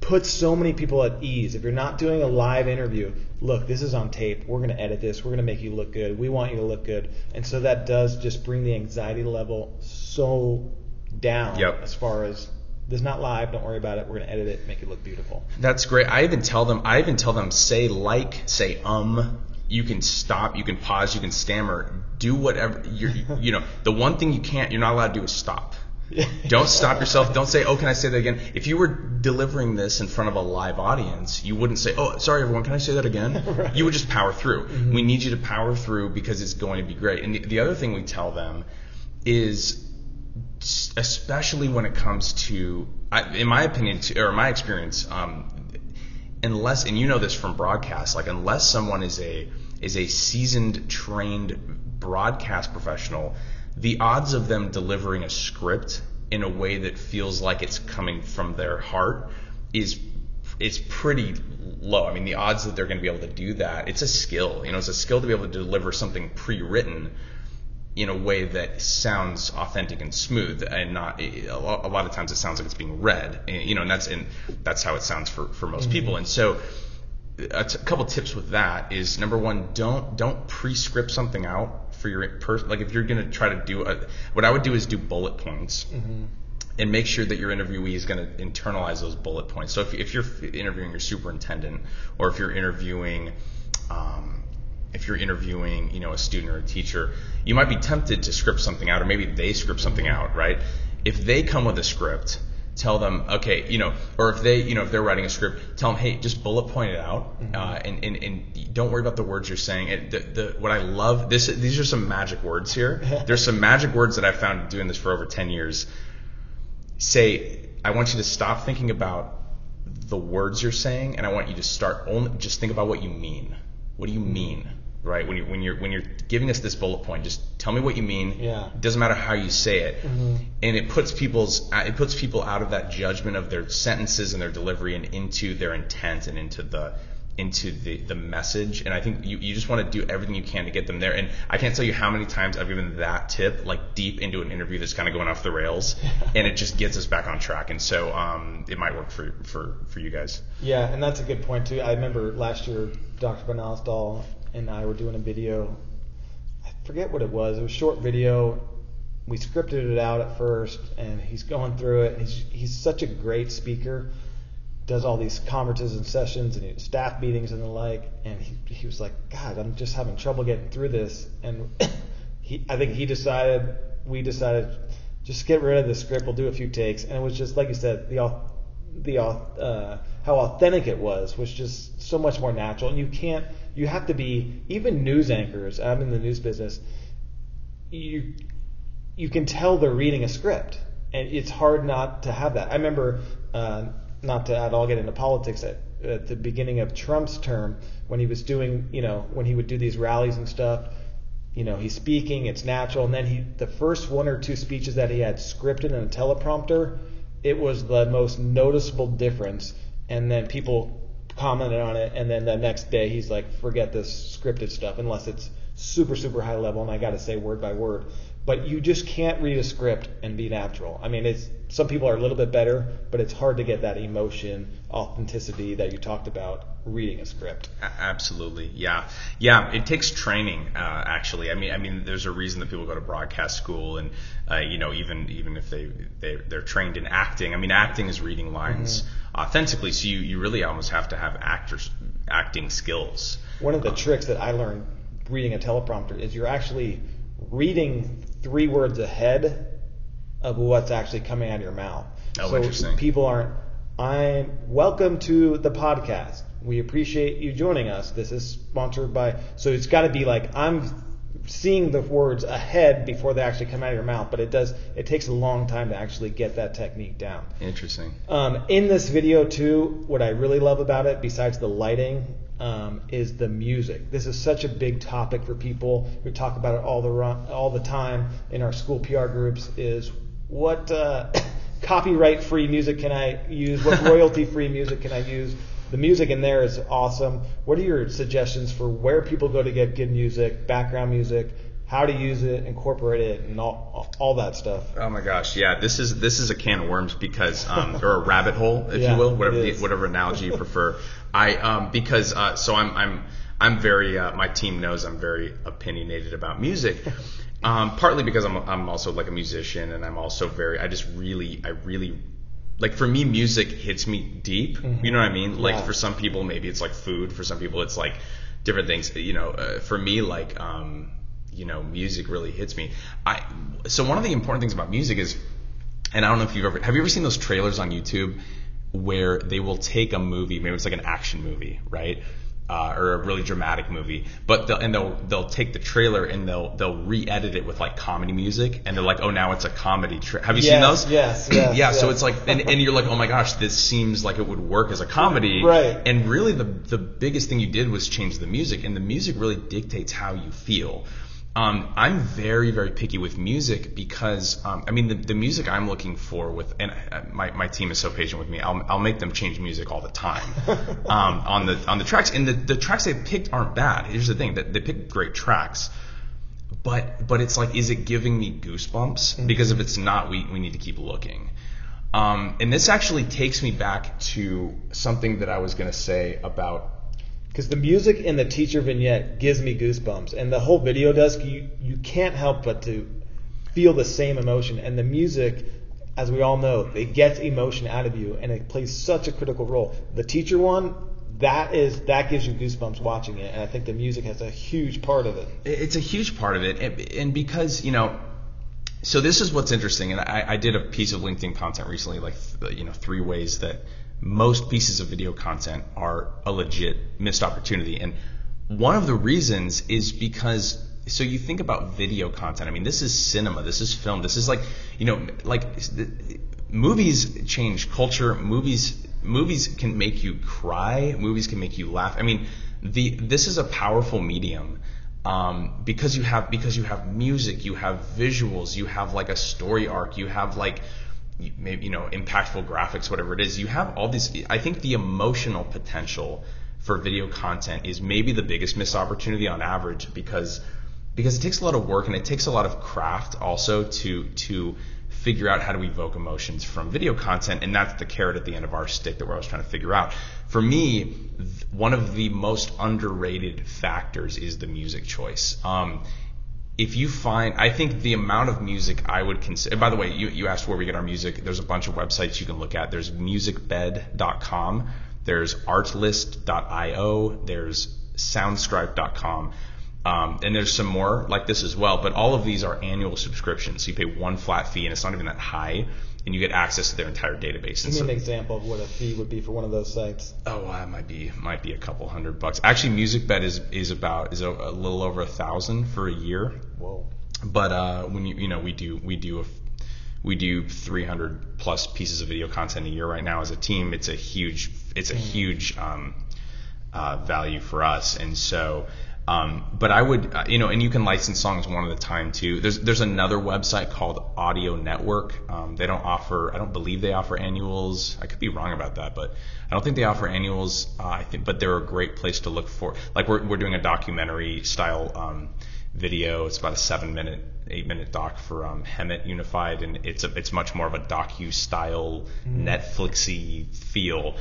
Speaker 5: Puts so many people at ease. If you're not doing a live interview, look, this is on tape. We're going to edit this. We're going to make you look good. We want you to look good. And so that does just bring the anxiety level so down
Speaker 1: Yep.
Speaker 5: as far as this is not live. Don't worry about it. We're going to edit it, make it look beautiful.
Speaker 1: That's great. I even tell them. I even tell them say like, say um. You can stop. You can pause. You can stammer. Do whatever. You're, you know, the one thing you can't. You're not allowed to do is stop. Don't stop yourself. Don't say, "Oh, can I say that again?" If you were delivering this in front of a live audience, you wouldn't say, "Oh, sorry everyone, can I say that again?" You would just power through. We need you to power through because it's going to be great. And the, the other thing we tell them is especially when it comes to, I- in my opinion, to, or my experience, um, unless, and you know this from broadcast, like unless someone is a is a seasoned, trained broadcast professional, the odds of them delivering a script in a way that feels like it's coming from their heart is is pretty low. I mean, the odds that they're going to be able to do that, it's a skill. You know, it's a skill to be able to deliver something pre-written in a way that sounds authentic and smooth, and not a lot of times it sounds like it's being read. You know, and that's and that's how it sounds for for most mm-hmm. people. And so, a t- couple tips with that is number one, don't don't pre-script something out for your person. Like if you're going to try to do a, what I would do is do bullet points. Mm-hmm and make sure that your interviewee is going to internalize those bullet points. So if, if you're interviewing your superintendent, or if you're interviewing, um, if you're interviewing, you know, a student or a teacher, you might be tempted to script something out, or maybe they script something out, right? If they come with a script, tell them, okay, you know, or if they, you know, if they're writing a script, tell them, hey, just bullet point it out, mm-hmm. uh, and, and, and don't worry about the words you're saying. It, the, the, what I love, this, these are some magic words here. There's some magic words that I've found doing this for over 10 years say, I want you to stop thinking about the words you're saying, and I want you to start only just think about what you mean. What do you mean? Right? When you're when you're when you're giving us this bullet point, just tell me what you mean.
Speaker 5: Yeah.
Speaker 1: It doesn't matter how you say it, mm-hmm. and it puts people's it puts people out of that judgment of their sentences and their delivery and into their intent and into the into the, the message. And i think you, you just want to do everything you can to get them there. And i can't tell you how many times i've given that tip like deep into an interview that's kind of going off the rails and it just gets us back on track. And so um, it might work for, for, for you guys.
Speaker 5: Yeah and that's a good point too. I remember last year dr Banalsdal and i were doing a video i forget what it was it was a short video we scripted it out at first and he's going through it he's, he's such a great speaker does all these conferences and sessions and staff meetings and the like. And he, he was like, God, I'm just having trouble getting through this. And he, I think he decided, we decided, just get rid of the script. We'll do a few takes. And it was just like you said, the the uh, how authentic it was was just so much more natural. And you can't, you have to be even news anchors. I'm in the news business. You you can tell they're reading a script, and it's hard not to have that. I remember. Uh, not to at all get into politics at, at the beginning of Trump's term when he was doing, you know, when he would do these rallies and stuff, you know, he's speaking, it's natural, and then he the first one or two speeches that he had scripted in a teleprompter, it was the most noticeable difference, and then people commented on it, and then the next day he's like, forget this scripted stuff unless it's super super high level, and I got to say word by word but you just can't read a script and be natural. I mean, it's some people are a little bit better, but it's hard to get that emotion, authenticity that you talked about reading a script.
Speaker 1: Absolutely, yeah, yeah. It takes training, uh, actually. I mean, I mean, there's a reason that people go to broadcast school, and uh, you know, even even if they, they they're trained in acting. I mean, acting is reading lines mm-hmm. authentically, so you you really almost have to have actors acting skills.
Speaker 5: One of the um, tricks that I learned reading a teleprompter is you're actually reading three words ahead of what's actually coming out of your mouth.
Speaker 1: Oh,
Speaker 5: so
Speaker 1: interesting.
Speaker 5: People aren't. I'm welcome to the podcast. We appreciate you joining us. This is sponsored by. So it's got to be like I'm seeing the words ahead before they actually come out of your mouth. But it does. It takes a long time to actually get that technique down.
Speaker 1: Interesting.
Speaker 5: Um, in this video too, what I really love about it, besides the lighting um, is the music. This is such a big topic for people. We talk about it all the all the time in our school PR groups. Is what uh, copyright free music can I use? What royalty free music can I use? The music in there is awesome. What are your suggestions for where people go to get good music, background music? how to use it, incorporate it, and all, all that stuff.
Speaker 1: Oh my gosh, yeah, this is this is a can of worms because um, or a rabbit hole, if yeah, you will, whatever the, whatever analogy you prefer. I um, because uh, so I'm I'm I'm very uh, my team knows I'm very opinionated about music. Um, partly because I'm I'm also like a musician and I'm also very I just really I really like for me music hits me deep. Mm-hmm. You know what I mean? Like yeah. for some people maybe it's like food. For some people it's like different things. You know, uh, for me like um, you know music really hits me. I so one of the important things about music is, and I don't know if you've ever have you ever seen those trailers on YouTube where they will take a movie, maybe it's like an action movie, right? Uh, or a really dramatic movie, but they'll, and they'll they'll take the trailer and they'll they'll re-edit it with like comedy music, and they're like, oh, now it's a comedy. Tra-. Have you
Speaker 5: yes,
Speaker 1: seen those?
Speaker 5: Yes, yes.
Speaker 1: yeah.
Speaker 5: Yes.
Speaker 1: So it's like, and, and you're like, oh my gosh, this seems like it would work as a comedy.
Speaker 5: Right.
Speaker 1: And really, the the biggest thing you did was change the music, and the music really dictates how you feel. Um, I'm very, very picky with music because, um, I mean, the, the music I'm looking for with, and uh, my, my team is so patient with me. I'll, I'll make them change music all the time um, on the on the tracks, and the, the tracks they picked aren't bad. Here's the thing that they picked great tracks, but but it's like, is it giving me goosebumps? Because if it's not, we we need to keep looking. Um, and this actually takes me back to something that I was going to say about
Speaker 5: because the music in the teacher vignette gives me goosebumps, and the whole video does. You you can't help but to feel the same emotion, and the music, as we all know, it gets emotion out of you, and it plays such a critical role. The teacher one, that is that gives you goosebumps watching it, and I think the music has a huge part of it.
Speaker 1: It's a huge part of it, and, and because you know. So this is what's interesting, and I, I did a piece of LinkedIn content recently, like you know, three ways that most pieces of video content are a legit missed opportunity. And one of the reasons is because so you think about video content. I mean, this is cinema. This is film. This is like, you know, like movies change culture. Movies movies can make you cry. Movies can make you laugh. I mean, the this is a powerful medium. Um, because you have because you have music, you have visuals, you have like a story arc, you have like maybe you know impactful graphics whatever it is you have all these i think the emotional potential for video content is maybe the biggest missed opportunity on average because because it takes a lot of work and it takes a lot of craft also to to figure out how to evoke emotions from video content. And that's the carrot at the end of our stick that we're always trying to figure out. For me one of the most underrated factors is the music choice. Um, if you find, I think the amount of music I would consider, by the way, you, you asked where we get our music. There's a bunch of websites you can look at. There's musicbed.com, there's artlist.io, there's soundstripe.com. Um, and there's some more like this as well, but all of these are annual subscriptions. So you pay one flat fee, and it's not even that high and you get access to their entire database.
Speaker 5: Give me so, an example of what a fee would be for one of those sites.
Speaker 1: Oh, well, that might be might be a couple hundred bucks. Actually, MusicBed is is about is a, a little over a thousand for a year.
Speaker 5: Whoa.
Speaker 1: But uh, when you you know we do we do a we do 300 plus pieces of video content a year right now as a team. It's a huge it's a mm. huge um, uh, value for us, and so um, but I would, uh, you know, and you can license songs one at a time too. There's there's another website called Audio Network. Um, they don't offer, I don't believe they offer annuals. I could be wrong about that, but I don't think they offer annuals. Uh, I think, but they're a great place to look for. Like we're we're doing a documentary style um, video. It's about a seven minute, eight minute doc for um, Hemet Unified, and it's a, it's much more of a docu style, mm. Netflixy feel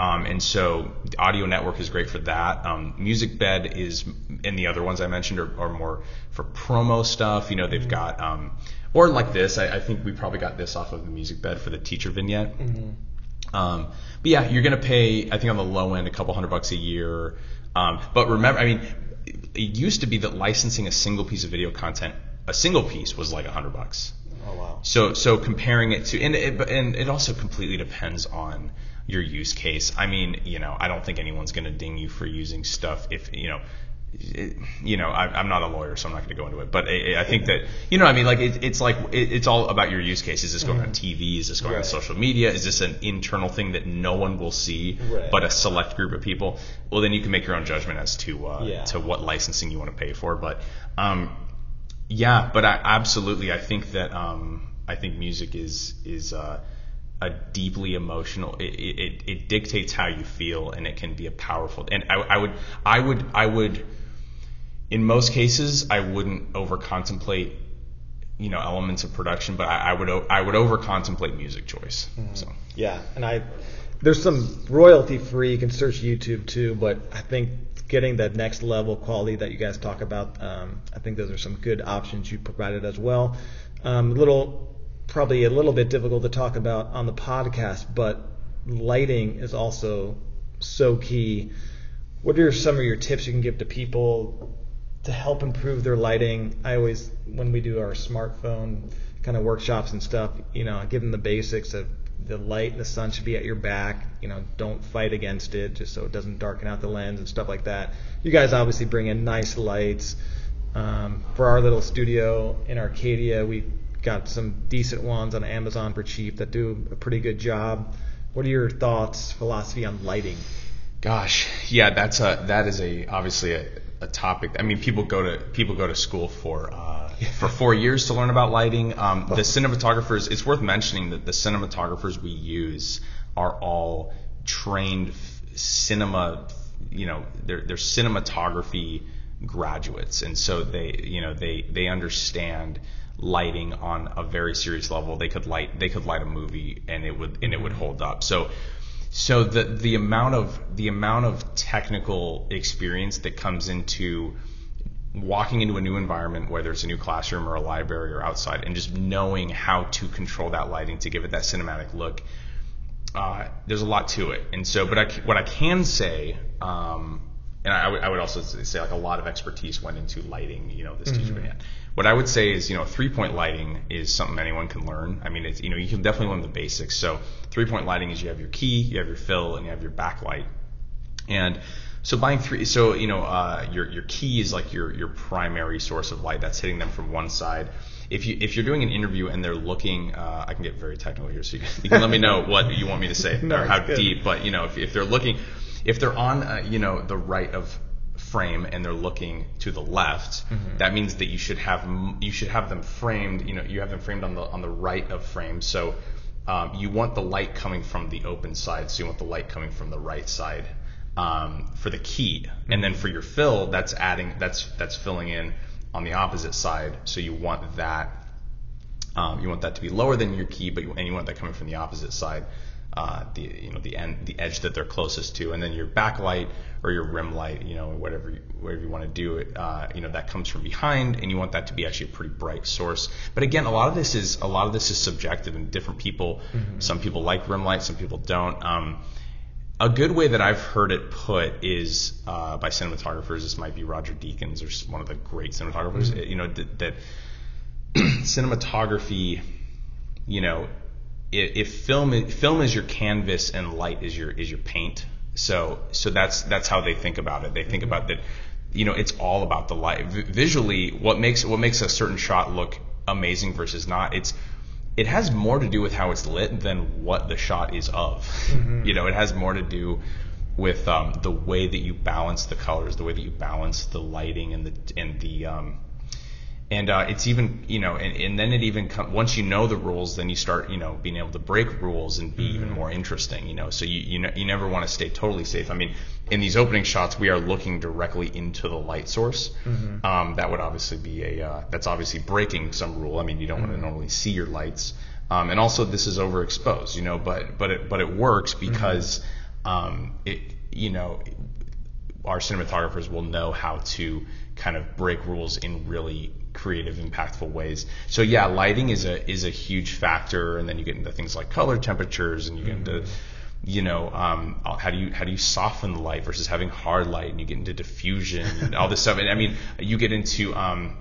Speaker 1: um, and so the Audio Network is great for that. Um, MusicBed is, and the other ones I mentioned are, are more for promo stuff. You know, they've mm-hmm. got, um, or like this. I, I, think we probably got this off of the Music Bed for the teacher vignette. Mm-hmm. Um, but yeah, you're gonna pay, I think on the low end, a couple hundred bucks a year. Um, but remember, I mean, it used to be that licensing a single piece of video content, a single piece was like a hundred bucks.
Speaker 5: Oh wow.
Speaker 1: So so comparing it to, and it, and it also completely depends on your use case. I mean, you know, I don't think anyone's going to ding you for using stuff if, you know, it, you know, I, am not a lawyer, so I'm not going to go into it. But I, I think that, you know, I mean, like it, it's like it, it's all about your use case. Is this going mm-hmm. on TV? Is this going right. on social media? Is this an internal thing that no one will see, right. but a select group of people? Well, then you can make your own judgment as to uh, yeah. to what licensing you want to pay for. But um, yeah, but I, absolutely, I think that um, I think music is is uh, a deeply emotional it, it, it, dictates how you feel and it can be a powerful and I, I, would i would i would in most cases i wouldn't over contemplate you know elements of production but i, I would i would over contemplate music choice mm-hmm. so
Speaker 5: yeah and i there's some royalty free you can search youtube too but i think getting that next level quality that you guys talk about um, i think those are some good options you provided as well um, little probably a little bit difficult to talk about on the podcast, but lighting is also so key. What are some of your tips you can give to people to help improve their lighting? I always, when we do our smartphone kind of workshops and stuff, you know, give them the basics of the light and the sun should be at your back. You know, don't fight against it just so it doesn't darken out the lens and stuff like that. You guys obviously bring in nice lights. Um, for our little studio in Arcadia, we got some decent ones on Amazon for cheap that do a pretty good job. What are your thoughts, philosophy on lighting?
Speaker 1: Gosh, yeah, that's a that is a obviously a, a topic. I mean, people go to people go to school for uh, for four years to learn about lighting. Um, the cinematographers. It's worth mentioning that the cinematographers we use are all trained cinema. You know, they're they're cinematography graduates, and so they you know they they understand lighting on a very serious level. They could light they could light a movie and it would and it would hold up. So so the the amount of the amount of technical experience that comes into walking into a new environment, whether it's a new classroom or a library or outside, and just knowing how to control that lighting to give it that cinematic look. Uh, there's a lot to it, and so, but I, what I can say, um, and I, I would also say like a lot of expertise went into lighting, you know, this mm-hmm. teacher had. What I would say is, you know, three point lighting is something anyone can learn. I mean, it's, you know, you can definitely learn the basics. So three point lighting is you have your key, you have your fill, and you have your backlight. And so buying three, so you know, uh, your your key is like your your primary source of light that's hitting them from one side. If you if you're doing an interview and they're looking, uh, I can get very technical here, so you can, you can let me know what you want me to say no, or how deep. But you know, if, if they're looking, if they're on, uh, you know, the right of frame and they're looking to the left, mm-hmm. that means that you should have you should have them framed. You know, you have them framed on the on the right of frame. So um, you want the light coming from the open side, so you want the light coming from the right side um, for the key, mm-hmm. and then for your fill, that's adding that's that's filling in on the opposite side. So you want that um, you want that to be lower than your key, but you, and you want that coming from the opposite side uh, the you know the end the edge that they're closest to, and then your backlight or your rim light, you know whatever you, whatever you want to do it, uh, you know that comes from behind, and you want that to be actually a pretty bright source. But again, a lot of this is a lot of this is subjective, and different people. Mm-hmm. Some people like rim light, some people don't. Um, a good way that I've heard it put is uh, by cinematographers. This might be Roger Deakins or one of the great cinematographers. Mm-hmm. You know that, that cinematography, you know, if film film is your canvas and light is your is your paint. So so that's that's how they think about it. They think about that. You know, it's all about the light. V- visually, what makes what makes a certain shot look amazing versus not. It's it has more to do with how it's lit than what the shot is of. Mm-hmm. You know, it has more to do with um, the way that you balance the colors, the way that you balance the lighting and the and the um, and uh, it's even you know and, and then it even com- once you know the rules then you start you know being able to break rules and be mm-hmm. even more interesting you know so you you, know, you never want to stay totally safe i mean in these opening shots we are looking directly into the light source mm-hmm. um, that would obviously be a uh, that's obviously breaking some rule i mean you don't mm-hmm. want to normally see your lights um, and also this is overexposed you know but but it but it works mm-hmm. because um, it you know our cinematographers will know how to kind of break rules in really creative, impactful ways. So yeah, lighting is a is a huge factor, and then you get into things like color temperatures, and you get into you know um, how do you how do you soften the light versus having hard light, and you get into diffusion and all this stuff. And I mean, you get into um,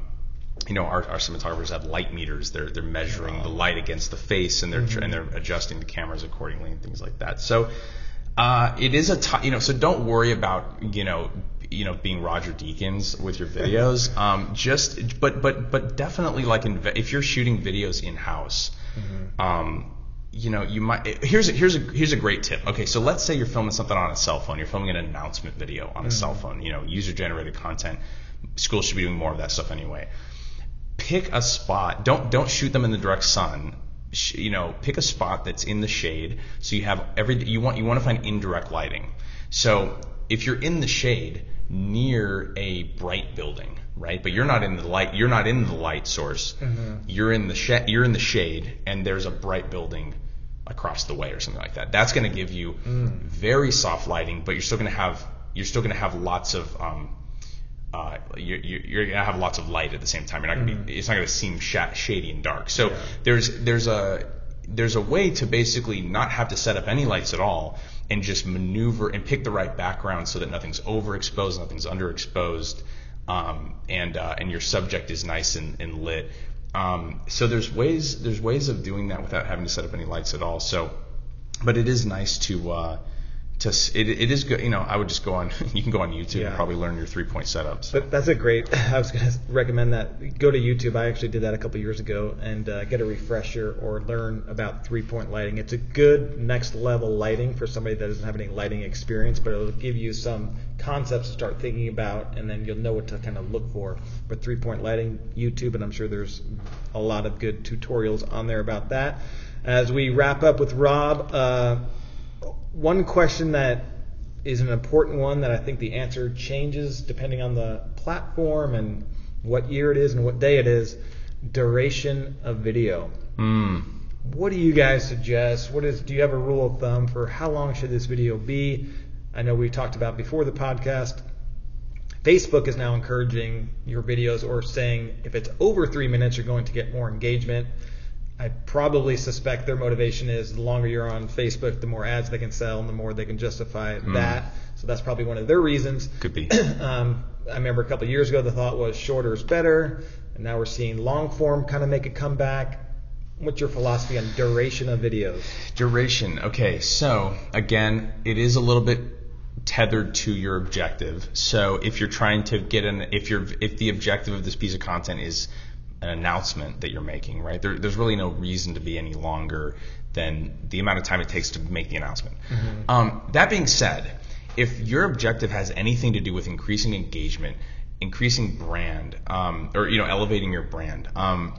Speaker 1: you know, our, our cinematographers have light meters. They're they're measuring the light against the face, and they're mm-hmm. and they're adjusting the cameras accordingly and things like that. So. Uh, it is a t- you know so don't worry about you know you know being Roger Deakins with your videos. Um, just but but but definitely like in, if you're shooting videos in house, mm-hmm. um, you know you might here's a, here's a here's a great tip. Okay, so let's say you're filming something on a cell phone. You're filming an announcement video on a mm-hmm. cell phone. You know, user generated content. Schools should be doing more of that stuff anyway. Pick a spot. Don't don't shoot them in the direct sun you know, pick a spot that's in the shade. So you have every you want you want to find indirect lighting. So if you're in the shade, near a bright building, right? But you're not in the light. You're not in the light source. Mm-hmm. You're in the sh- You're in the shade, and there's a bright building across the way or something like that. That's going to give you mm. very soft lighting, but you're still going to have you're still going to have lots of um, uh, you're, you're going to have lots of light at the same time. You're not going to be. Mm. It's not going to seem sh- shady and dark. So yeah. there's there's a there's a way to basically not have to set up any lights at all and just maneuver and pick the right background so that nothing's overexposed, nothing's underexposed, um, and uh, and your subject is nice and, and lit. Um, so there's ways there's ways of doing that without having to set up any lights at all. So, but it is nice to uh, to it, it is good. You know, I would just go on. You can go on YouTube
Speaker 5: Yeah.
Speaker 1: and probably learn your three point setups.
Speaker 5: But that's a great. I was going to recommend that. Go to YouTube. I actually did that a couple years ago and uh, get a refresher or learn about three point lighting. It's a good next level lighting for somebody that doesn't have any lighting experience, but it'll give you some concepts to start thinking about, and then you'll know what to kind of look for. But three point lighting, YouTube, and I'm sure there's a lot of good tutorials on there about that. As we wrap up with Rob, uh, one question that is an important one that I think the answer changes depending on the platform and what year it is and what day it is. Duration of video.
Speaker 1: Mm.
Speaker 5: What do you guys suggest? What is? Do you have a rule of thumb for how long should this video be? I know we talked about before the podcast. Facebook is now encouraging your videos or saying if it's over three minutes, you're going to get more engagement. I probably suspect their motivation is the longer you're on Facebook, the more ads they can sell and the more they can justify that. So that's probably one of their reasons.
Speaker 1: Could be.
Speaker 5: um, I remember a couple of years ago the thought was shorter is better, and now we're seeing long form kind of make a comeback. What's your philosophy on duration of videos?
Speaker 1: Duration. Okay, so again, it is a little bit tethered to your objective. So if you're trying to get an, if you're, if the objective of this piece of content is an announcement that you're making, right? There, there's really no reason to be any longer than the amount of time it takes to make the announcement. Um, that being said, if your objective has anything to do with increasing engagement, increasing brand, um, or you know, elevating your brand, um,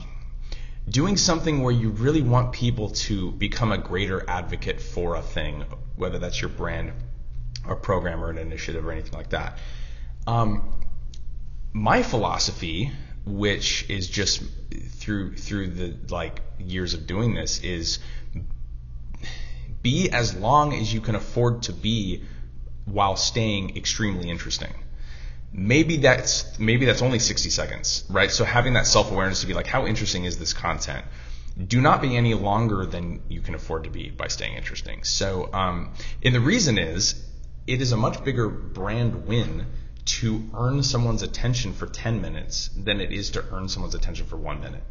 Speaker 1: doing something where you really want people to become a greater advocate for a thing, whether that's your brand or program or an initiative or anything like that. Um, my philosophy, which is just through through the like years of doing this, is be as long as you can afford to be while staying extremely interesting. Maybe that's maybe that's only 60 seconds right? So having that self-awareness to be like how interesting is this content? Do not be any longer than you can afford to be by staying interesting. So um, and the reason is it is a much bigger brand win to earn someone's attention for 10 minutes than it is to earn someone's attention for one minute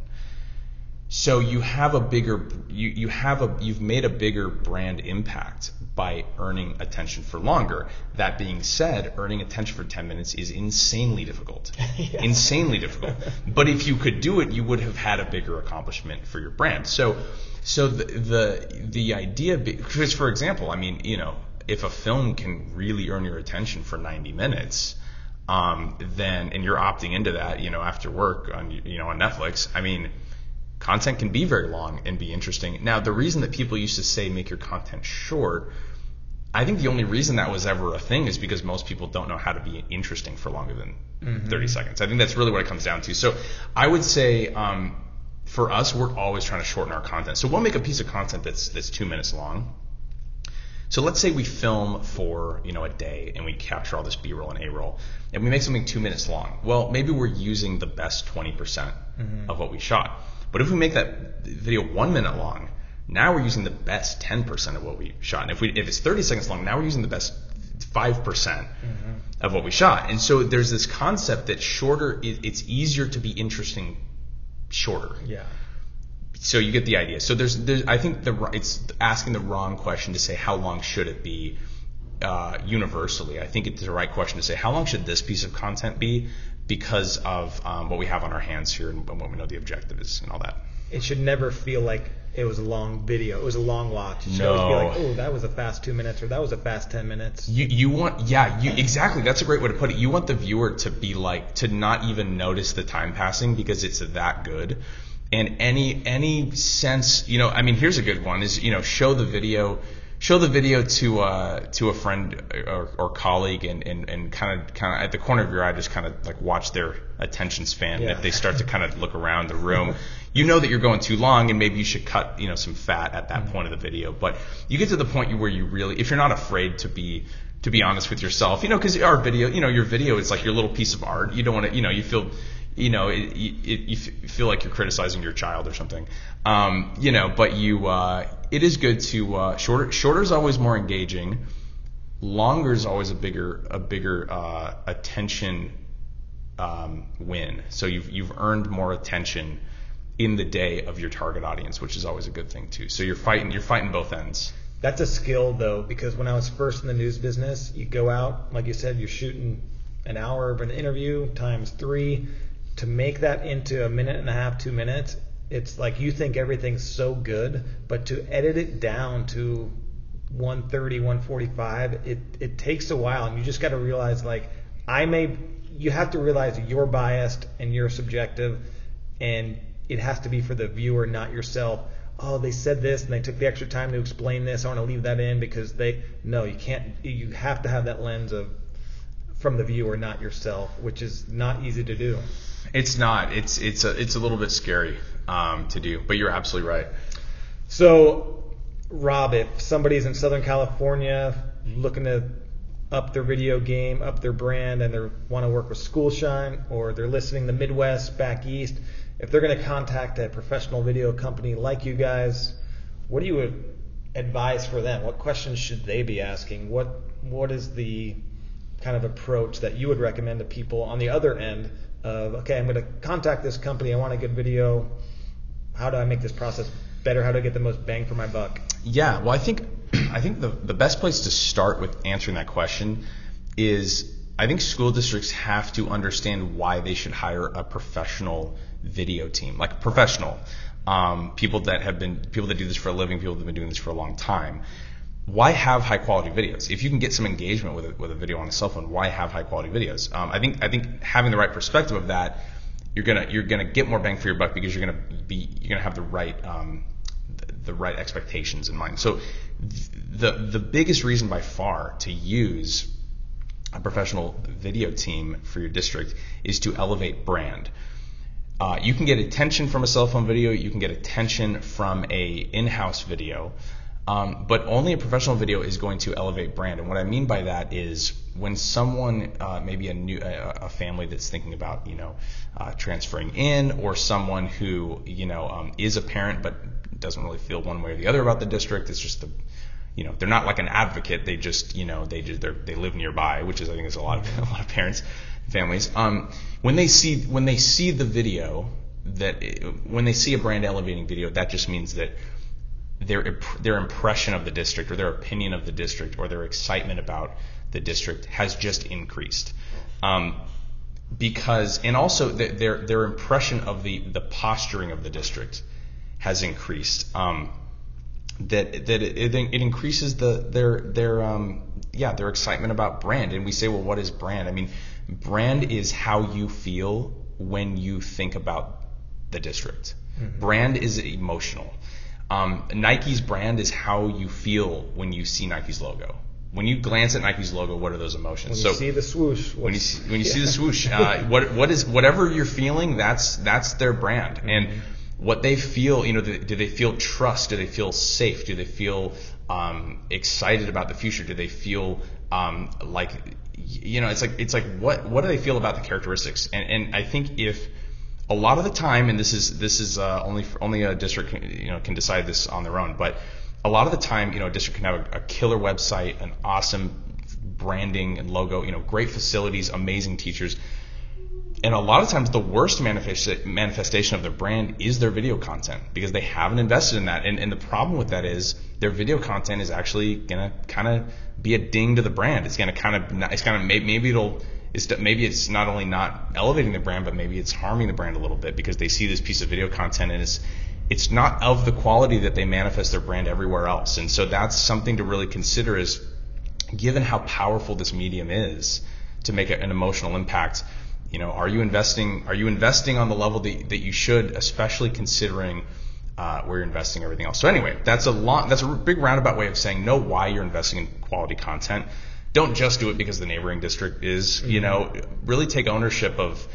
Speaker 1: so you have a bigger you, you have a you've made a bigger brand impact by earning attention for longer. That being said, earning attention for 10 minutes is insanely difficult. Insanely difficult. But if you could do it, you would have had a bigger accomplishment for your brand. So so the the, the idea because for example, I mean, you know, if a film can really earn your attention for 90 minutes, um, then and you're opting into that, you know, after work on you know on Netflix, I mean, content can be very long and be interesting. Now, the reason that people used to say make your content short, I think the only reason that was ever a thing is because most people don't know how to be interesting for longer than 30 seconds. I think that's really what it comes down to. So I would say um, for us, we're always trying to shorten our content. So we'll make a piece of content that's that's two minutes long. So let's say we film for you know a day and we capture all this B-roll and A-roll, and we make something two minutes long. Well, maybe we're using the best 20% mm-hmm. of what we shot. But if we make that video one minute long, now we're using the best 10% of what we shot. And if we if it's 30 seconds long, now we're using the best 5% mm-hmm. of what we shot. And so there's this concept that shorter, it's easier to be interesting shorter
Speaker 5: Yeah.
Speaker 1: So you get the idea. So there's, there's I think the it's asking the wrong question to say how long should it be uh, universally. I think it's the right question to say how long should this piece of content be because of um, what we have on our hands here and what we know the objective is and all that.
Speaker 5: It should never feel like it was a long video. It was a long watch. It should always be like, oh, that was a fast two minutes, or that was a fast ten minutes.
Speaker 1: You you want yeah you exactly that's a great way to put it. You want the viewer to be like to not even notice the time passing because it's that good. And any any sense you know I mean here's a good one is you know show the video show the video to uh to a friend or, or colleague and and and kind of kind of at the corner of your eye just kind of like watch their attention span.
Speaker 5: Yeah.
Speaker 1: If they start to kind of look around the room, you know that you're going too long and maybe you should cut you know some fat at that point of the video. But you get to the point where you really if you're not afraid to be to be honest with yourself, you know, because our video, you know, your video is like your little piece of art. You don't want to, you know, you feel, you know, it, it, you feel like you're criticizing your child or something, um, you know. But you, uh, it is good to uh, shorter. Shorter is always more engaging. Longer is always a bigger, a bigger uh, attention um, win. So you've you've earned more attention in the day of your target audience, which is always a good thing too. So you're fighting, you're fighting both ends.
Speaker 5: That's a skill though, because when I was first in the news business, you go out, like you said, you're shooting an hour of an interview times three. To make that into a minute and a half, two minutes, it's like you think everything's so good, but to edit it down to 130, 145, it, it takes a while. And you just got to realize, like, I may, you have to realize you're biased and you're subjective, and it has to be for the viewer, not yourself oh, they said this and they took the extra time to explain this. I want to leave that in because they no, you can't. You have to have that lens of from the viewer, not yourself, which is not easy to do.
Speaker 1: It's not. It's it's a it's a little bit scary um, to do, but you're absolutely right.
Speaker 5: So, Rob, if somebody's in Southern California looking to up their video game, up their brand, and they want to work with Schoolshine, or they're listening the Midwest, back east, if they're going to contact a professional video company like you guys, what do you advise for them? What questions should they be asking? What what is the kind of approach that you would recommend to people on the other end of okay, I'm going to contact this company. I want a good video. How do I make this process better? How do I get the most bang for my buck?
Speaker 1: Yeah, well, I think I think the the best place to start with answering that question is I think school districts have to understand why they should hire a professional video team, like professional um, people that have been people that do this for a living, people that have been doing this for a long time. Why have high quality videos? If you can get some engagement with a, with a video on a cell phone, why have high quality videos? Um, I think I think having the right perspective of that, you're gonna you're gonna get more bang for your buck because you're gonna be you're gonna have the right um, the, the right expectations in mind. So the the biggest reason by far to use a professional video team for your district is to elevate brand. Uh, you can get attention from a cell phone video. You can get attention from a in-house video. Um, but only a professional video is going to elevate brand. And what I mean by that is when someone, uh, maybe a new a, a, family that's thinking about you know uh, transferring in, or someone who you know um, is a parent but doesn't really feel one way or the other about the district. It's just the you know they're not like an advocate. They just you know they just they live nearby, which is I think is a lot of a lot of parents families. Um, when they see when they see the video that when they see a brand elevating video, that just means that their their impression of the district or their opinion of the district or their excitement about the district has just increased. Um, because and also their their impression of the the posturing of the district has increased. Um, that that it, it, increases the their their um, yeah their excitement about brand. And we say, well, what is brand? I mean, brand is how you feel when you think about the district. Mm-hmm. Brand is emotional. Um, Nike's brand is how you feel when you see Nike's logo. When you glance at Nike's logo, what are those emotions?
Speaker 5: When you so, see the swoosh.
Speaker 1: When you see, when you yeah. see the swoosh, uh, what what is whatever you're feeling, that's that's their brand. Mm-hmm. And what they feel, you know, do, do, they feel trust? Do they feel safe? Do they feel um, excited about the future? Do they feel um, like you know, it's like it's like what what do they feel about the characteristics? And and I think if a lot of the time, and this is this is uh, only for, only a district can, you know can decide this on their own, but a lot of the time, you know, a district can have a, a killer website, an awesome branding and logo, you know, great facilities, amazing teachers. And a lot of times, the worst manifestation of their brand is their video content because they haven't invested in that. And, and the problem with that is their video content is actually gonna kind of be a ding to the brand. It's gonna kind of it's kind of maybe it'll maybe it's not only not elevating the brand, but maybe it's harming the brand a little bit because they see this piece of video content and it's it's not of the quality that they manifest their brand everywhere else. And so that's something to really consider is given how powerful this medium is to make an emotional impact. You know, are you investing are you investing on the level that, that you should, especially considering uh, where you're investing everything else. So anyway, that's a long, that's a big roundabout way of saying know why you're investing in quality content. Don't just do it because the neighboring district is. Mm-hmm. You know, really take ownership of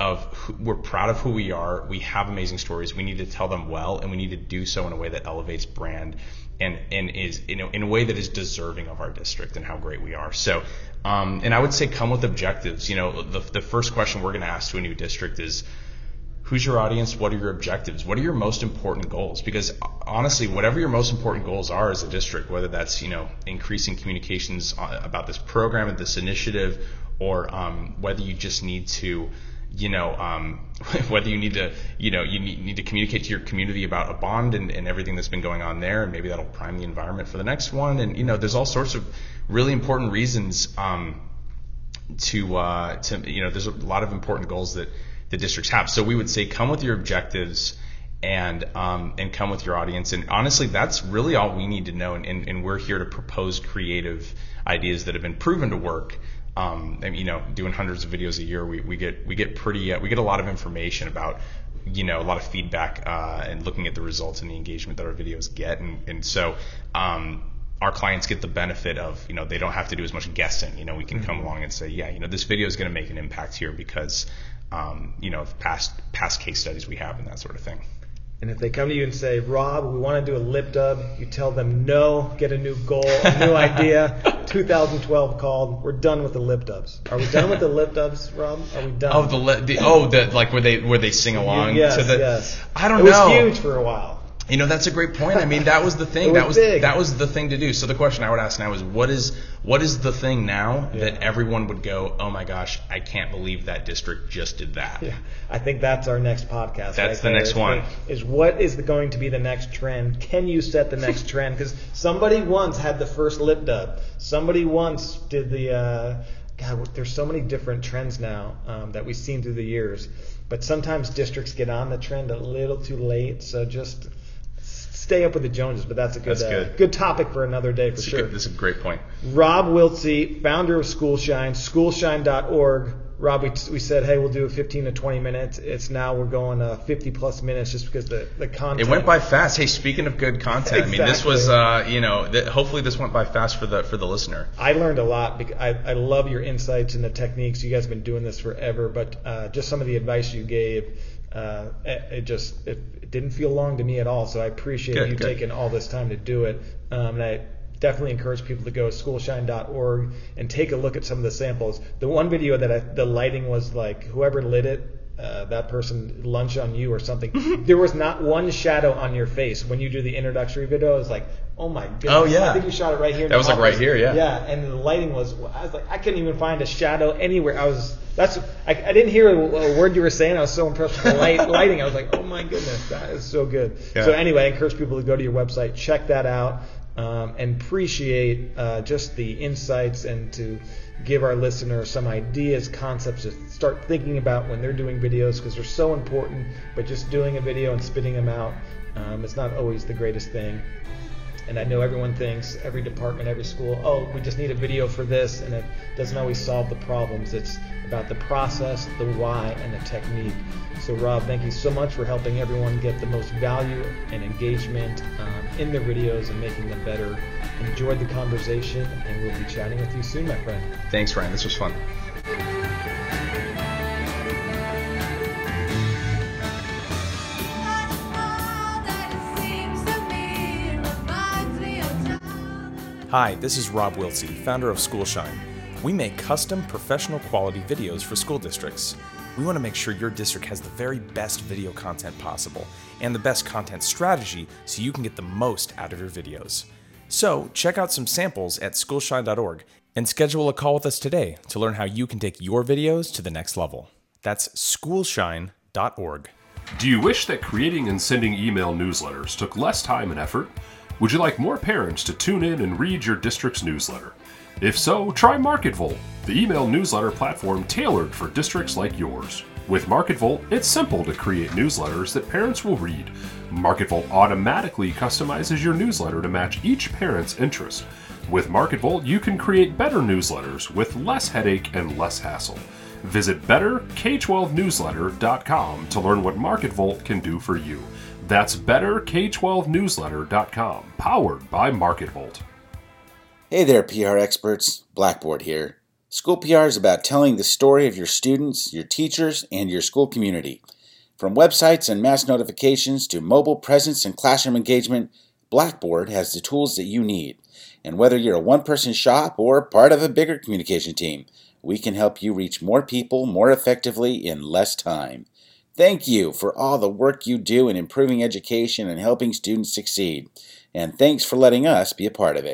Speaker 1: of who, we're proud of who we are. We have amazing stories. We need to tell them well, and we need to do so in a way that elevates brand and and is you know in a way that is deserving of our district and how great we are. So, um, and I would say come with objectives. You know, the the first question we're going to ask to a new district is who's your audience? What are your objectives? What are your most important goals? Because honestly, whatever your most important goals are as a district, whether that's you know increasing communications about this program and this initiative, or um, whether you just need to you know, um, whether you need to, you know, you need, need, to communicate to your community about a bond and, and, everything that's been going on there, and maybe that'll prime the environment for the next one. And you know, there's all sorts of really important reasons um, to, uh, to, you know, there's a lot of important goals that the districts have. So we would say, come with your objectives and um, and come with your audience. And honestly, that's really all we need to know. And, and, and we're here to propose creative ideas that have been proven to work um, and, you know, doing hundreds of videos a year, we, we get we get pretty uh, we get a lot of information about you know a lot of feedback uh, and looking at the results and the engagement that our videos get, and and so. Um, our clients get the benefit of, you know, they don't have to do as much guessing. You know, we can mm-hmm. come along and say, yeah, you know, this video is going to make an impact here because, um, you know, past past case studies we have and that sort of thing.
Speaker 5: And if they come to you and say, Rob, we want to do a lip dub, you tell them no, get a new goal, a new idea. 2012 called. We're done with the lip dubs. Are we done with the lip dubs, Rob? Are we done?
Speaker 1: Oh, the, the oh, the like where they where they sing along
Speaker 5: yes,
Speaker 1: to the.
Speaker 5: Yes.
Speaker 1: I don't
Speaker 5: it
Speaker 1: know.
Speaker 5: It was huge for a while.
Speaker 1: You know, that's a great point. I mean, that was the thing.
Speaker 5: was
Speaker 1: that was
Speaker 5: big.
Speaker 1: that was the thing to do. So the question I would ask now is, what is what is the thing now
Speaker 5: Yeah.
Speaker 1: that everyone would go, oh my gosh, I can't believe that district just did that.
Speaker 5: Yeah, I think that's our next podcast.
Speaker 1: That's
Speaker 5: right
Speaker 1: the
Speaker 5: there,
Speaker 1: next
Speaker 5: is
Speaker 1: one.
Speaker 5: Is what is the, going to be the next trend? Can you set the next trend? Because somebody once had the first lip dub. Somebody once did the. Uh, God, there's so many different trends now um, that we've seen through the years. But sometimes districts get on the trend a little too late. So just stay up with the Joneses. But that's a good,
Speaker 1: That's
Speaker 5: uh,
Speaker 1: good.
Speaker 5: topic for another day for
Speaker 1: That's
Speaker 5: sure.
Speaker 1: good- That's a great point.
Speaker 5: Rob Wiltsey, founder of Schoolshine, schoolshine.org. Rob, we, we said, hey, we'll do 15 to 20 minutes. It's now we're going uh, 50 plus minutes just because the, the content.
Speaker 1: It went by fast. Hey, speaking of good content, I mean, this was, uh, you know, th- hopefully this went by fast for the for the listener.
Speaker 5: I learned a lot. Because I, I love your insights and the techniques. You guys have been doing this forever, but uh, just some of the advice you gave, uh, it, just it, didn't feel long to me at all. So I appreciate
Speaker 1: Good,
Speaker 5: you
Speaker 1: good.
Speaker 5: taking all this time to do it. Um, and I definitely encourage people to go to schoolshine.org and take a look at some of the samples. The one video that I, the lighting was like whoever lit it. Uh, that person lunch on you or something. there was not one shadow on your face when you do the introductory video. It was like, oh my goodness.
Speaker 1: Oh, yeah.
Speaker 5: I think you shot it right here.
Speaker 1: That was, like, right here, yeah.
Speaker 5: Yeah, and the lighting was. I was like, I couldn't even find a shadow anywhere. I was. That's. I, I didn't hear a, a word you were saying. I was so impressed with the light, lighting. I was like, oh my goodness, that is so good.
Speaker 1: Yeah.
Speaker 5: So anyway, I encourage people to go to your website, check that out, um, and appreciate uh, just the insights and to give our listeners some ideas, concepts to start thinking about when they're doing videos because they're so important. But just doing a video and spitting them out, um, it's not always the greatest thing. And I know everyone thinks, every department, every school, oh, we just need a video for this, and it doesn't always solve the problems. It's about the process, the why, and the technique. So, Rob, thank you so much for helping everyone get the most value and engagement um, in their videos and making them better. Enjoyed the conversation, and we'll be chatting with you soon, my friend.
Speaker 1: Thanks, Ryan. This was fun.
Speaker 11: Hi, this is Rob Wiltsey, founder of Schoolshine. We make custom professional quality videos for school districts. We want to make sure your district has the very best video content possible and the best content strategy so you can get the most out of your videos. So, check out some samples at schoolshine.org and schedule a call with us today to learn how you can take your videos to the next level. That's schoolshine.org.
Speaker 2: Do you wish that creating and sending email newsletters took less time and effort? Would you like more parents to tune in and read your district's newsletter? If so, try MarketVolt, the email newsletter platform tailored for districts like yours. With MarketVolt, it's simple to create newsletters that parents will read. MarketVolt automatically customizes your newsletter to match each parent's interest. With MarketVolt, you can create better newsletters with less headache and less hassle. Visit betterk12newsletter.com to learn what MarketVolt can do for you. That's betterk12newsletter.com, powered by MarketVolt.
Speaker 3: Hey there, PR experts. Blackboard here. School PR is about telling the story of your students, your teachers, and your school community. From websites and mass notifications to mobile presence and classroom engagement, Blackboard has the tools that you need. And whether you're a one person shop or part of a bigger communication team, we can help you reach more people more effectively in less time. Thank you for all the work you do in improving education and helping students succeed. And thanks for letting us be a part of it.